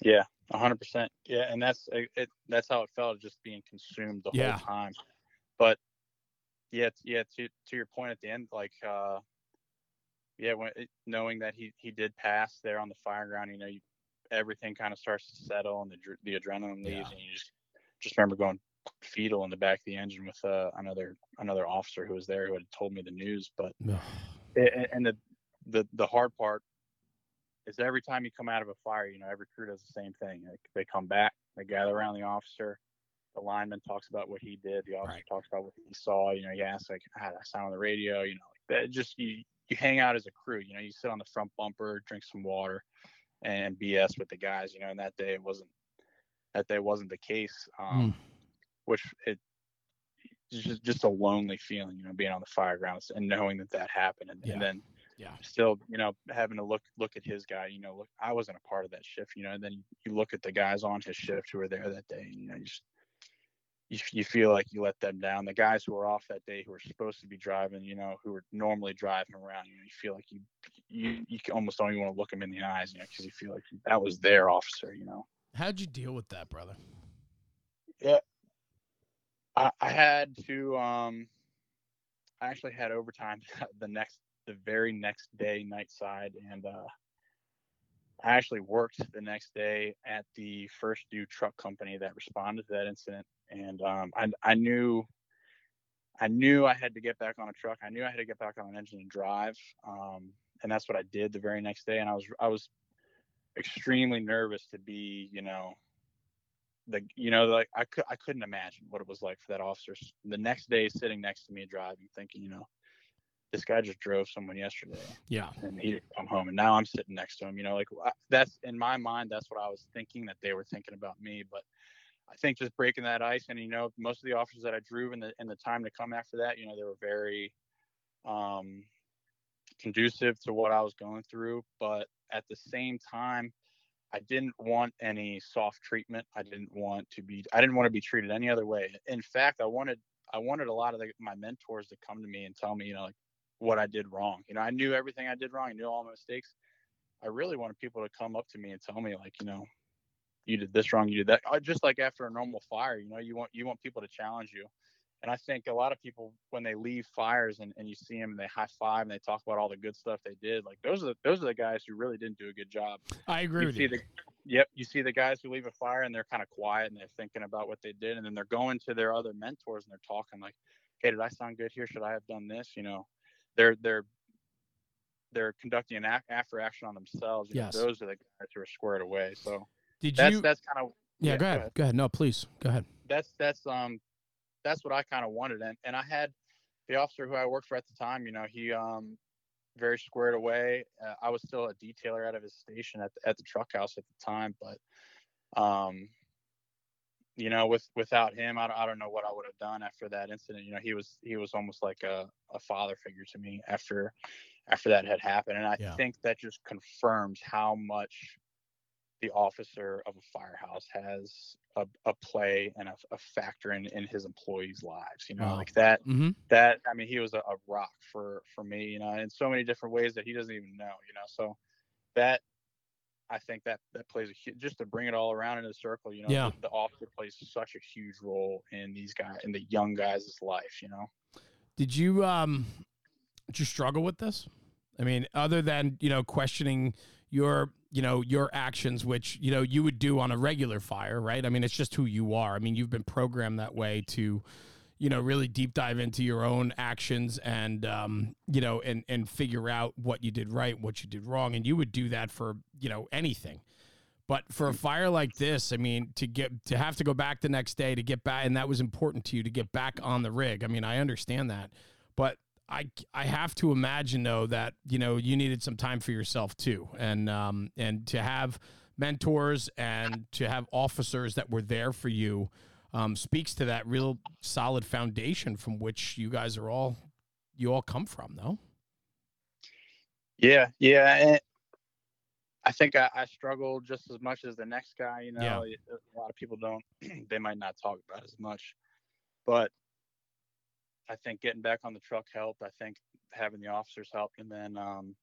Yeah, hundred percent. Yeah, and that's it. That's how it felt, just being consumed the yeah. whole time. But yeah, yeah. To to your point at the end, like, uh, yeah, when it, knowing that he he did pass there on the fire ground, you know, you, everything kind of starts to settle and the the adrenaline leaves, yeah. and you just just remember going, fetal in the back of the engine with uh, another another officer who was there who had told me the news. But it, and the the the hard part is every time you come out of a fire, you know, every crew does the same thing. Like they come back, they gather around the officer. The lineman talks about what he did. The officer right. talks about what he saw. You know, he asks like, "How did I sound on the radio?" You know, like that. Just you you hang out as a crew. You know, you sit on the front bumper, drink some water, and BS with the guys. You know, and that day it wasn't that day wasn't the case. Um, mm which it just just a lonely feeling, you know, being on the fire grounds and knowing that that happened, and, yeah. and then yeah, still, you know, having to look look at his guy, you know, look, I wasn't a part of that shift, you know, and then you look at the guys on his shift who were there that day, and you know, you just you, you feel like you let them down. The guys who were off that day, who were supposed to be driving, you know, who were normally driving around, you know, you feel like you you you almost don't even want to look them in the eyes, you know, because you feel like that was their officer, you know. How'd you deal with that, brother? Yeah, I, I had to. Um, I actually had overtime the next, the very next day, night side, and uh, I actually worked the next day at the first due truck company that responded to that incident, and um, I, I knew, I knew I had to get back on a truck. I knew I had to get back on an engine and drive, um, and that's what I did the very next day. And I was, I was extremely nervous to be, you know, the you know like I I couldn't imagine what it was like for that officer. The next day, sitting next to me driving, thinking, you know, this guy just drove someone yesterday. Yeah, and he didn't come home, and now I'm sitting next to him. You know, like that's in my mind, that's what I was thinking that they were thinking about me. But I think just breaking that ice, and you know, most of the officers that I drove in the in the time to come after that, you know, they were very um conducive to what I was going through. But at the same time, I didn't want any soft treatment. I didn't want to be I didn't want to be treated any other way. In fact, I wanted I wanted a lot of the, my mentors to come to me and tell me, you know, like what I did wrong. You know, I knew everything I did wrong. I knew all my mistakes. I really wanted people to come up to me and tell me like, you know, you did this wrong, you did that. Uh, just like after a normal fire, you know, you want you want people to challenge you. And I think a lot of people, when they leave fires and, and you see them and they high five and they talk about all the good stuff they did, like those are the, those are the guys who really didn't do a good job. I agree you with you. The, yep, you see the guys who leave a fire and they're kind of quiet and they're thinking about what they did, and then they're going to their other mentors and they're talking like, "Hey, did I sound good here? Should I have done this?" You know, they're they're they're conducting an after action on themselves. You yes. Know, those are the guys who are squared away. So did that's, you? That's kind of yeah. yeah go, ahead. go ahead. Go ahead. No, please go ahead. That's that's um that's what I kind of wanted. And and I had the officer who I worked for at the time. You know, he um very squared away. Uh, I was still a detailer out of his station at the, at the truck house at the time, but um you know, with without him, I don't, I don't know what I would have done after that incident. You know, he was he was almost like a, a father figure to me after after that had happened, and I yeah. think that just confirms how much the officer of a firehouse has a, a play and a, a, factor in, in his employees' lives. You know, wow. like that. Mm-hmm. That I mean, he was a, a rock for for me. You know, in so many different ways that he doesn't even know. You know, so that I think that that plays a huge, just to bring it all around in a circle. You know, yeah. the, the officer plays such a huge role in these guys in the young guys' life. You know. Did you um, did you struggle with this? I mean, other than you know questioning your you know your actions, which you know you would do on a regular fire, right? I mean, it's just who you are. I mean, you've been programmed that way to you know really deep dive into your own actions and um, you know and and figure out what you did right what you did wrong. And you would do that for you know anything. But for a fire like this i mean to get to have to go back the next day to get back and that was important to you to get back on the rig. I mean i understand that. But I, I have to imagine though that you know you needed some time for yourself too, and um, and to have mentors and to have officers that were there for you um, speaks to that real solid foundation from which you guys are all you all come from, though. Yeah, yeah. I think I, I struggle just as much as the next guy. You know, yeah. a lot of people don't. they might not talk about as much, but I think getting back on the truck helped. I think having the officers helped, and then um,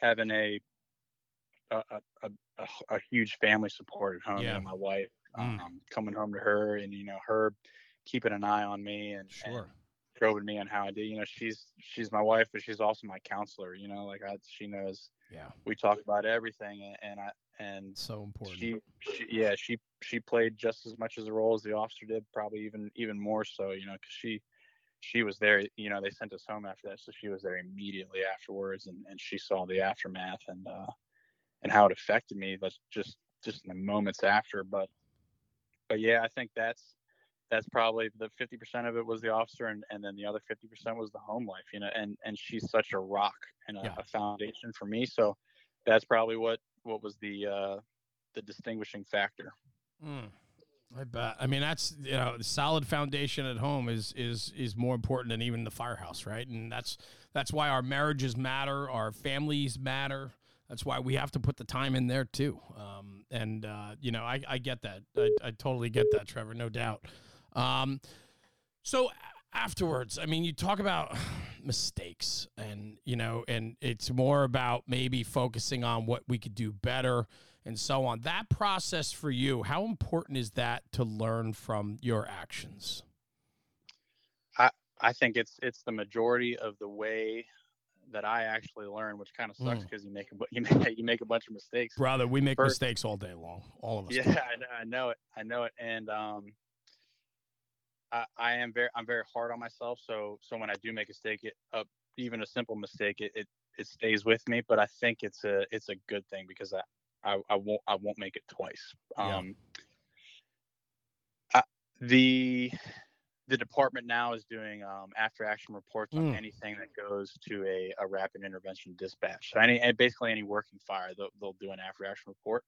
having a a, a, a, a huge family support at home. Yeah. Know, my wife mm. um, coming home to her and you know her keeping an eye on me and, sure. and probing me on how I do. You know, she's she's my wife, but she's also my counselor. You know, like I, she knows. Yeah. We talk about everything, and, and I and so important. She, she, yeah, she she played just as much as a role as the officer did, probably even even more so. You know, because she she was there. You know, they sent us home after that, so she was there immediately afterwards, and and she saw the aftermath and uh and how it affected me. That's just just in the moments after, but but yeah, I think that's that's probably the 50% of it was the officer and, and then the other 50% was the home life you know and and she's such a rock and a, yeah. a foundation for me. So that's probably what what was the uh the distinguishing factor. Mm, i bet. I mean that's you know the solid foundation at home is is is more important than even the firehouse right? And that's that's why our marriages matter our families matter that's why we have to put the time in there too. Um, and uh, you know, I, I get that. I, I, totally get that, Trevor. No doubt. Um, so afterwards, I mean, you talk about mistakes, and you know, and it's more about maybe focusing on what we could do better and so on. That process for you, how important is that to learn from your actions? I I think it's it's the majority of the way that I actually learned, which kind of sucks because mm. you make a you make, you make a bunch of mistakes. Brother, we make First, mistakes all day long, all of us. Yeah, I know, I know, it. I know it, and um, I, I am very I'm very hard on myself. So so when I do make a mistake, it uh, even a simple mistake, it, it it stays with me. But I think it's a it's a good thing because I I, I won't I won't make it twice. Um, yeah. I, the the department now is doing um, after action reports on mm. anything that goes to a, a rapid intervention dispatch. So any basically any working fire, they'll, they'll do an after action report,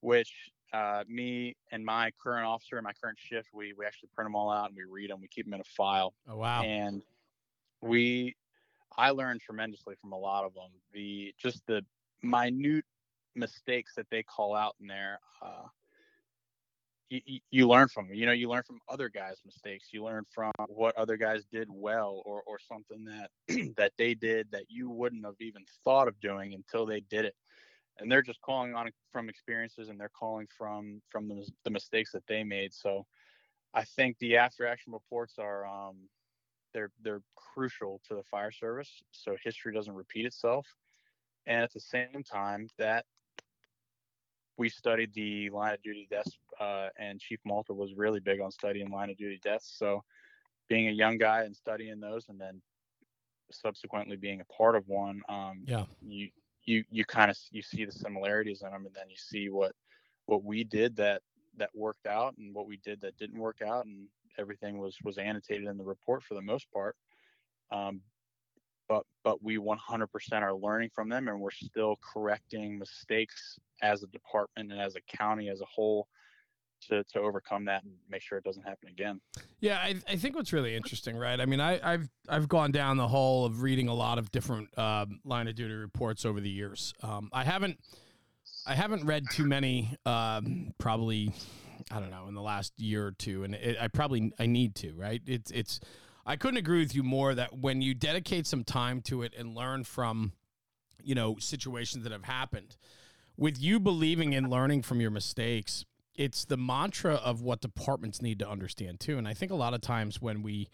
which uh, me and my current officer and my current shift, we we actually print them all out and we read them. We keep them in a file. Oh wow! And we, I learned tremendously from a lot of them. The just the minute mistakes that they call out in there. Uh, you, you learn from you know you learn from other guys mistakes you learn from what other guys did well or or something that that they did that you wouldn't have even thought of doing until they did it. And they're just calling on from experiences and they're calling from from the, the mistakes that they made. So i think the after action reports are um they're they're crucial to the fire service so history doesn't repeat itself. And at the same time that we studied the line of duty deaths, uh, and Chief Malta was really big on studying line of duty deaths. So, being a young guy and studying those, and then subsequently being a part of one, um, yeah, you you you kind of you see the similarities in them, and then you see what what we did that that worked out, and what we did that didn't work out, and everything was was annotated in the report for the most part. Um, but but we 100% are learning from them and we're still correcting mistakes as a department and as a county as a whole to to overcome that and make sure it doesn't happen again. Yeah, I, I think what's really interesting, right? I mean, I, have I've gone down the hole of reading a lot of different uh, line of duty reports over the years. Um, I haven't I haven't read too many, um, probably I don't know in the last year or two, and it, I probably I need to, right? It's it's I couldn't agree with you more that when you dedicate some time to it and learn from, you know, situations that have happened, with you believing in learning from your mistakes it's the mantra of what departments need to understand too. And I think a lot of times when we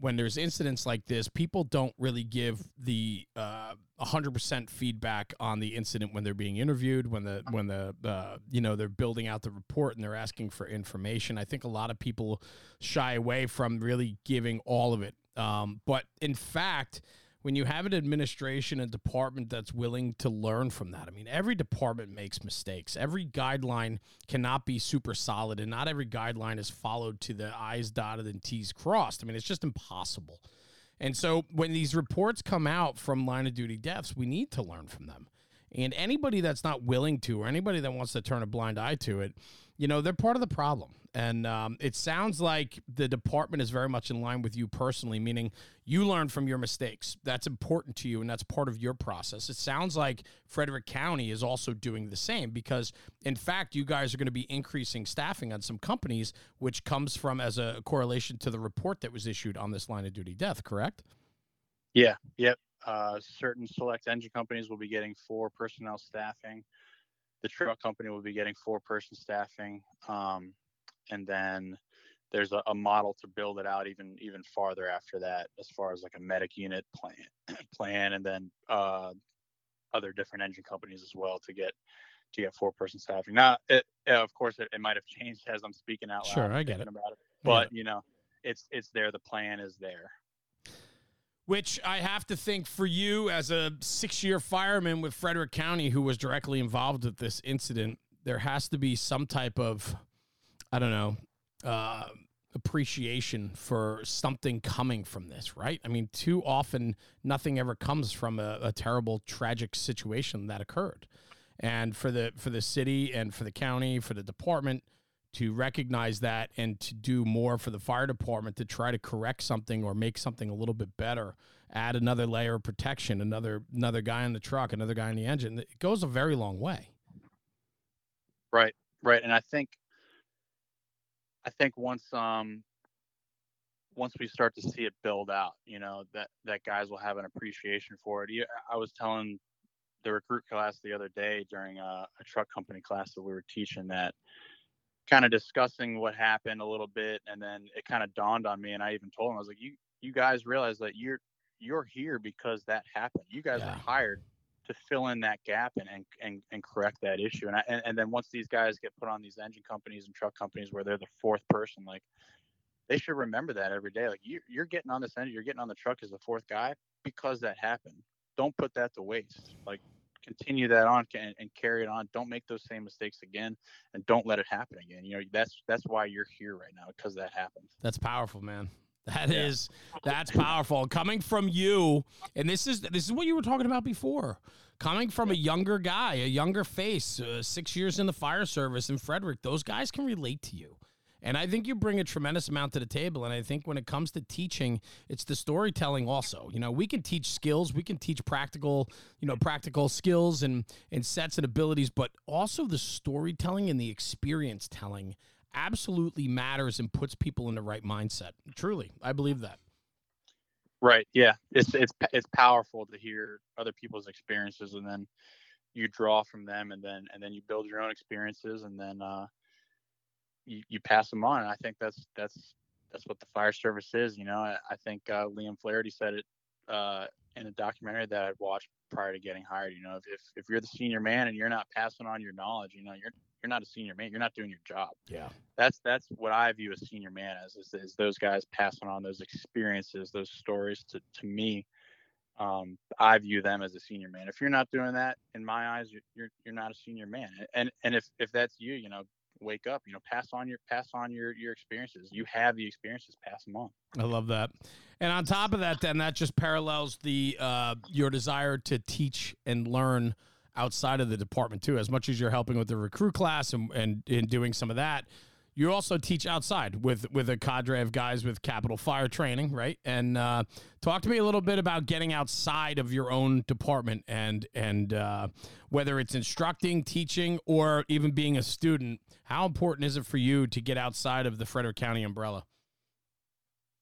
when there's incidents like this, people don't really give the uh, 100% feedback on the incident when they're being interviewed, when the when the uh, you know they're building out the report and they're asking for information. I think a lot of people shy away from really giving all of it. Um, but in fact, when you have an administration and department that's willing to learn from that. I mean, every department makes mistakes. Every guideline cannot be super solid, and not every guideline is followed to the I's dotted and T's crossed. I mean, it's just impossible. And so when these reports come out from line of duty deaths, we need to learn from them. And anybody that's not willing to, or anybody that wants to turn a blind eye to it, you know, they're part of the problem. And um, it sounds like the department is very much in line with you personally, meaning you learn from your mistakes. That's important to you, and that's part of your process. It sounds like Frederick County is also doing the same because, in fact, you guys are going to be increasing staffing on some companies, which comes from as a correlation to the report that was issued on this line of duty death, correct? Yeah, yep. Uh, certain select engine companies will be getting four personnel staffing the truck company will be getting four person staffing um, and then there's a, a, model to build it out even even farther after that as far as like a medic unit plan plan and then uh, other different engine companies as well to get to get four person staffing now it, of course it, it might have changed as i'm speaking out loud sure i get it. About it but yeah. you know it's it's there the plan is there which I have to think for you as a six year fireman with Frederick County who was directly involved with this incident, there has to be some type of, I don't know, uh, appreciation for something coming from this, right? I mean, too often nothing ever comes from a, a terrible, tragic situation that occurred. And for the for the city and for the county, for the department, to recognize that and to do more for the fire department to try to correct something or make something a little bit better add another layer of protection another another guy in the truck another guy in the engine it goes a very long way right right and i think i think once um once we start to see it build out you know that that guys will have an appreciation for it i was telling the recruit class the other day during a, a truck company class that we were teaching that kind of discussing what happened a little bit and then it kind of dawned on me and I even told him I was like you you guys realize that you're you're here because that happened. You guys yeah. are hired to fill in that gap and and, and, and correct that issue. And, I, and and then once these guys get put on these engine companies and truck companies where they're the fourth person, like they should remember that every day. Like you you're getting on this engine, you're getting on the truck as the fourth guy because that happened. Don't put that to waste. Like continue that on and, and carry it on. Don't make those same mistakes again, and don't let it happen again. You know, that's that's why you're here right now because that happened. That's powerful, man. That yeah. is that's powerful. Coming from you, and this is this is what you were talking about before. Coming from a younger guy, a younger face, uh, six years in the fire service in Frederick, those guys can relate to you. And I think you bring a tremendous amount to the table. And I think when it comes to teaching, it's the storytelling also. You know, we can teach skills, we can teach practical, you know, practical skills and, and sets and abilities, but also the storytelling and the experience telling absolutely matters and puts people in the right mindset. Truly, I believe that. Right. Yeah. It's it's it's powerful to hear other people's experiences and then you draw from them and then and then you build your own experiences and then uh you, you pass them on. And I think that's that's that's what the fire service is. You know, I, I think uh, Liam Flaherty said it uh, in a documentary that I'd watched prior to getting hired. You know, if, if if you're the senior man and you're not passing on your knowledge, you know, you're you're not a senior man. You're not doing your job. Yeah, that's that's what I view a senior man as is, is those guys passing on those experiences, those stories to to me. Um, I view them as a senior man. If you're not doing that, in my eyes, you're, you're you're not a senior man. And and if if that's you, you know, wake up you know pass on your pass on your your experiences. You have the experiences pass them on. I love that. And on top of that then that just parallels the uh your desire to teach and learn outside of the department too. As much as you're helping with the recruit class and and, and doing some of that you also teach outside with with a cadre of guys with Capitol Fire Training, right? And uh, talk to me a little bit about getting outside of your own department and and uh, whether it's instructing, teaching, or even being a student. How important is it for you to get outside of the Frederick County umbrella?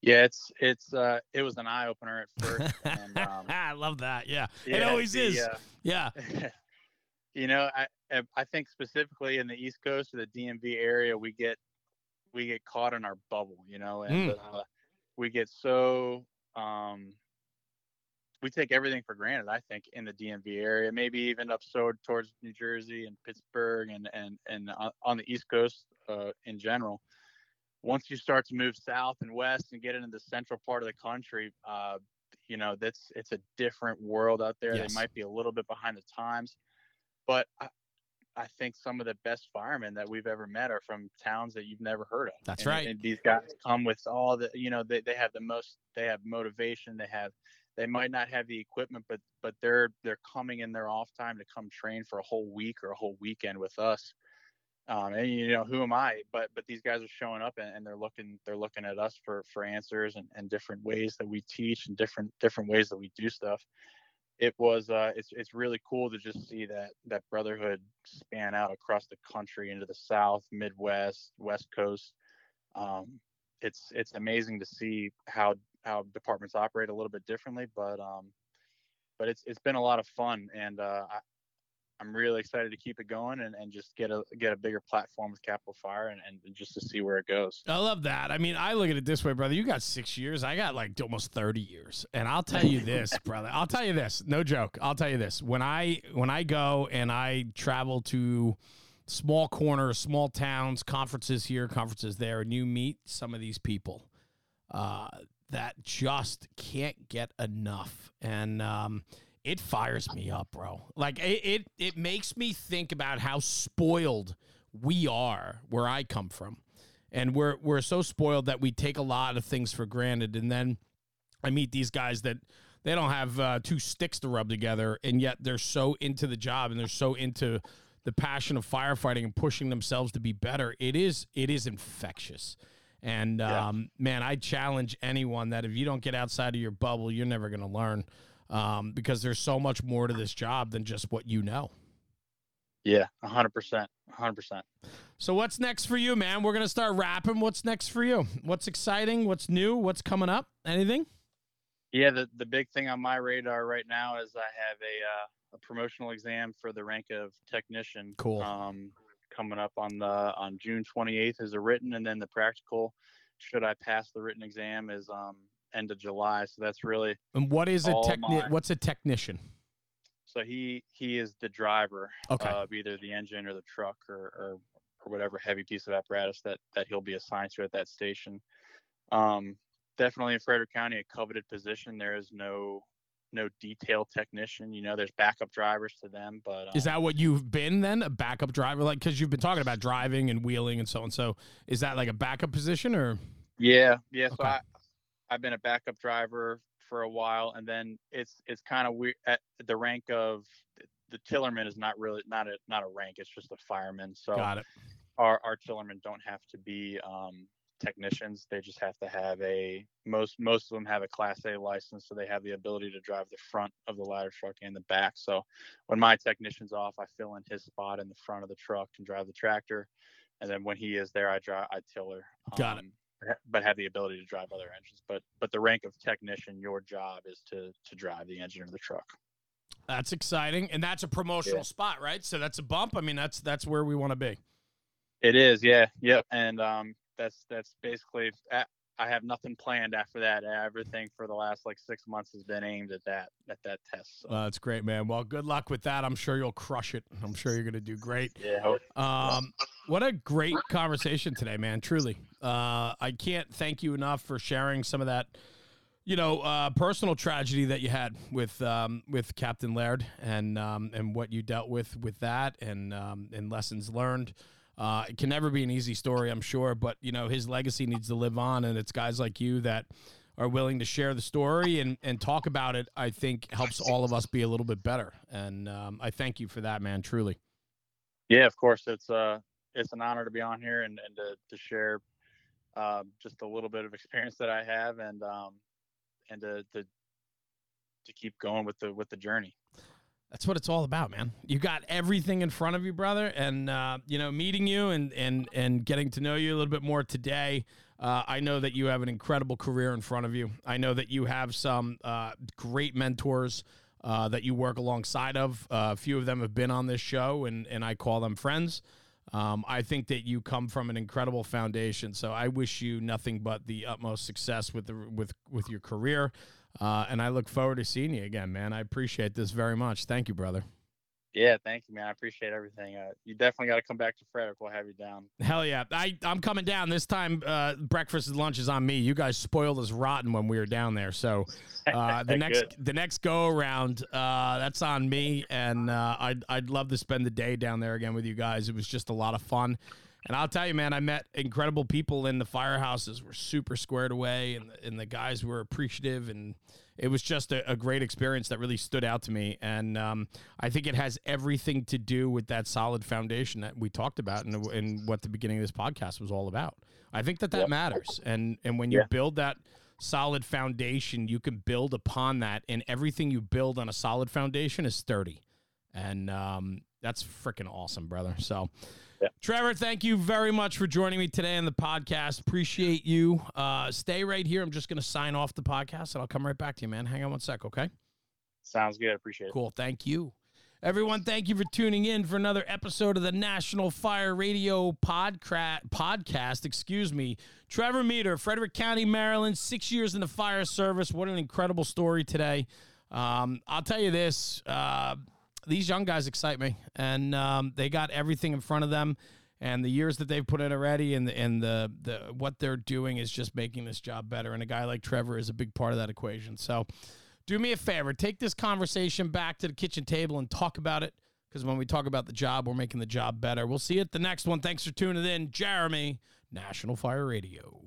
Yeah, it's it's uh, it was an eye opener at first. And, um, I love that. Yeah, yeah it always the, is. uh, yeah, you know, I I think specifically in the East Coast or the DMV area, we get we get caught in our bubble, you know, and Mm. uh, we get so um, we take everything for granted. I think in the DMV area, maybe even up so towards New Jersey and Pittsburgh and and and on- the East Coast uh, in general. Once you start to move south and west and get into the central part of the country, uh, you know that's it's a different world out there. Yes. They might be a little bit behind the times, but I, I think some of the best firemen that we've ever met are from towns that you've never heard of. That's And- right. And these guys come with all the, you know, they, they have the most, they have motivation. They have, they might not have the equipment, but but they're they're coming in their off time to come train for a whole week or a whole weekend with us. Um, and you know who am I? But but these guys are showing up and, and they're looking they're looking at us for for answers and, and different ways that we teach and different different ways that we do stuff it was uh, it's it's really cool to just see that that brotherhood span out across the country into the South, Midwest, West Coast. Um, it's it's amazing to see how how departments operate a little bit differently, but um, but it's it's been a lot of fun, and uh, I'm really excited to keep it going and, and just get a get a bigger platform with Capitol Fire and, and just to see where it goes. I love that. I mean, I look at it this way, brother. You got six years. I got like almost thirty years, and I'll tell you this, brother. I'll tell you this. No joke. I'll tell you this. When I when I go and I travel to small corners, small towns, conferences here, conferences there, and you meet some of these people uh, that just can't get enough, and um, it fires me up, bro. Like it, it, it makes me think about how spoiled we are where I come from, and we're we're so spoiled that we take a lot of things for granted, and then I meet these guys that they don't have uh, two sticks to rub together, and yet they're so into the job and they're so into the passion of firefighting and pushing themselves to be better. It is it is infectious. And Yeah. um, man, I challenge anyone that if you don't get outside of your bubble, you're never going to learn um, because there's so much more to this job than just what you know. Yeah, hundred percent, hundred percent. So what's next for you, man? We're gonna start rapping. What's next for you? What's exciting? What's new? What's coming up? Anything? Yeah, the the big thing on my radar right now is I have a uh, a promotional exam for the rank of technician. Cool. Um, coming up on the on June 28th is a written, and then the practical. Should I pass the written exam is um end of July. So that's really And what is a All techni- mine. What's a technician? so he he is the driver Okay. of either the engine or the truck or, or or whatever heavy piece of apparatus that that he'll be assigned to at that station. Um, definitely in Frederick County, a coveted position. There is no no detail technician. You know, there's backup drivers to them, but um, Is that what you've been then? A backup driver? Like, because you've been talking about driving and wheeling and so on. So, is that like a backup position or? Yeah, yeah. So Okay. I, I've been a backup driver for a while, and then it's it's kind of weird at the rank of the tillerman is not really not a not a rank. It's just a fireman. So Got it. our our tillermen don't have to be um, technicians. They just have to have a most most of them have a Class A license, so they have the ability to drive the front of the ladder truck and the back. So when my technician's off, I fill in his spot in the front of the truck and drive the tractor, and then when he is there, I drive I tiller. Got it. it. But have the ability to drive other engines. But but the rank of technician, your job is to to drive the engine of the truck. That's exciting, and that's a promotional Yeah. spot, right? So that's a bump. I mean, that's that's where we want to be. It is, yeah, yep, and um, that's that's basically. I I have nothing planned after that. Everything for the last like six months has been aimed at that at that test. So, Uh, that's great, man. Well, good luck with that. I'm sure you'll crush it. I'm sure you're gonna do great. yeah, Um, what a great conversation today, man. Truly, uh, I can't thank you enough for sharing some of that, you know, uh, personal tragedy that you had with um, with Captain Laird and um, and what you dealt with with that and um, and lessons learned. Uh, it can never be an easy story, I'm sure, but you know his legacy needs to live on, and it's guys like you that are willing to share the story and, and talk about it. I think helps all of us be a little bit better, and um, I thank you for that, man. Truly. yeah, of course, it's uh, it's an honor to be on here and, and to, to share uh, just a little bit of experience that I have and um, and to, to to keep going with the with the journey. That's what it's all about, man. You got everything in front of you, brother, and uh, you know, meeting you and and and getting to know you a little bit more today. Uh, I know that you have an incredible career in front of you. I know that you have some uh, great mentors uh, that you work alongside of. Uh, a few of them have been on this show, and and I call them friends. Um, I think that you come from an incredible foundation, so I wish you nothing but the utmost success with the with with your career. Uh, and I look forward to seeing you again, man. I appreciate this very much. Thank you, brother. Yeah, thank you, man. I appreciate everything. Uh, you definitely got to come back to Frederick. We'll have you down. Hell yeah, I I'm coming down this time. Uh, breakfast and lunch is on me. You guys spoiled us rotten when we were down there, so uh, the next the next go around, uh, that's on me. And uh, I'd I'd love to spend the day down there again with you guys. It was just a lot of fun. And I'll tell you, man, I met incredible people in the firehouses. Were super squared away, and and the guys were appreciative, and it was just a, a great experience that really stood out to me. And um, I think it has everything to do with that solid foundation that we talked about, and and what the beginning of this podcast was all about. I think that that yep. matters, and and when you yeah. build that solid foundation, you can build upon that, and everything you build on a solid foundation is sturdy, and um, that's freaking awesome, brother. So. Yeah. Trevor, thank you very much for joining me today on the podcast. Appreciate you. Uh, stay right here. I'm just going to sign off the podcast and I'll come right back to you, man. Hang on one sec, okay? Sounds good. Appreciate it. Cool. Thank you. Everyone, thank you for tuning in for another episode of the National Fire Radio podcra- podcast. Excuse me. Trevor Meador, Frederick County, Maryland, six years in the fire service. What an incredible story today. Um, I'll tell you this. Uh, these young guys excite me, and um, they got everything in front of them. And the years that they've put in already, and the, and the the what they're doing is just making this job better. And a guy like Trevor is a big part of that equation. So, do me a favor, take this conversation back to the kitchen table and talk about it. Because when we talk about the job, we're making the job better. We'll see you at the next one. Thanks for tuning in, Jeremy, National Fire Radio.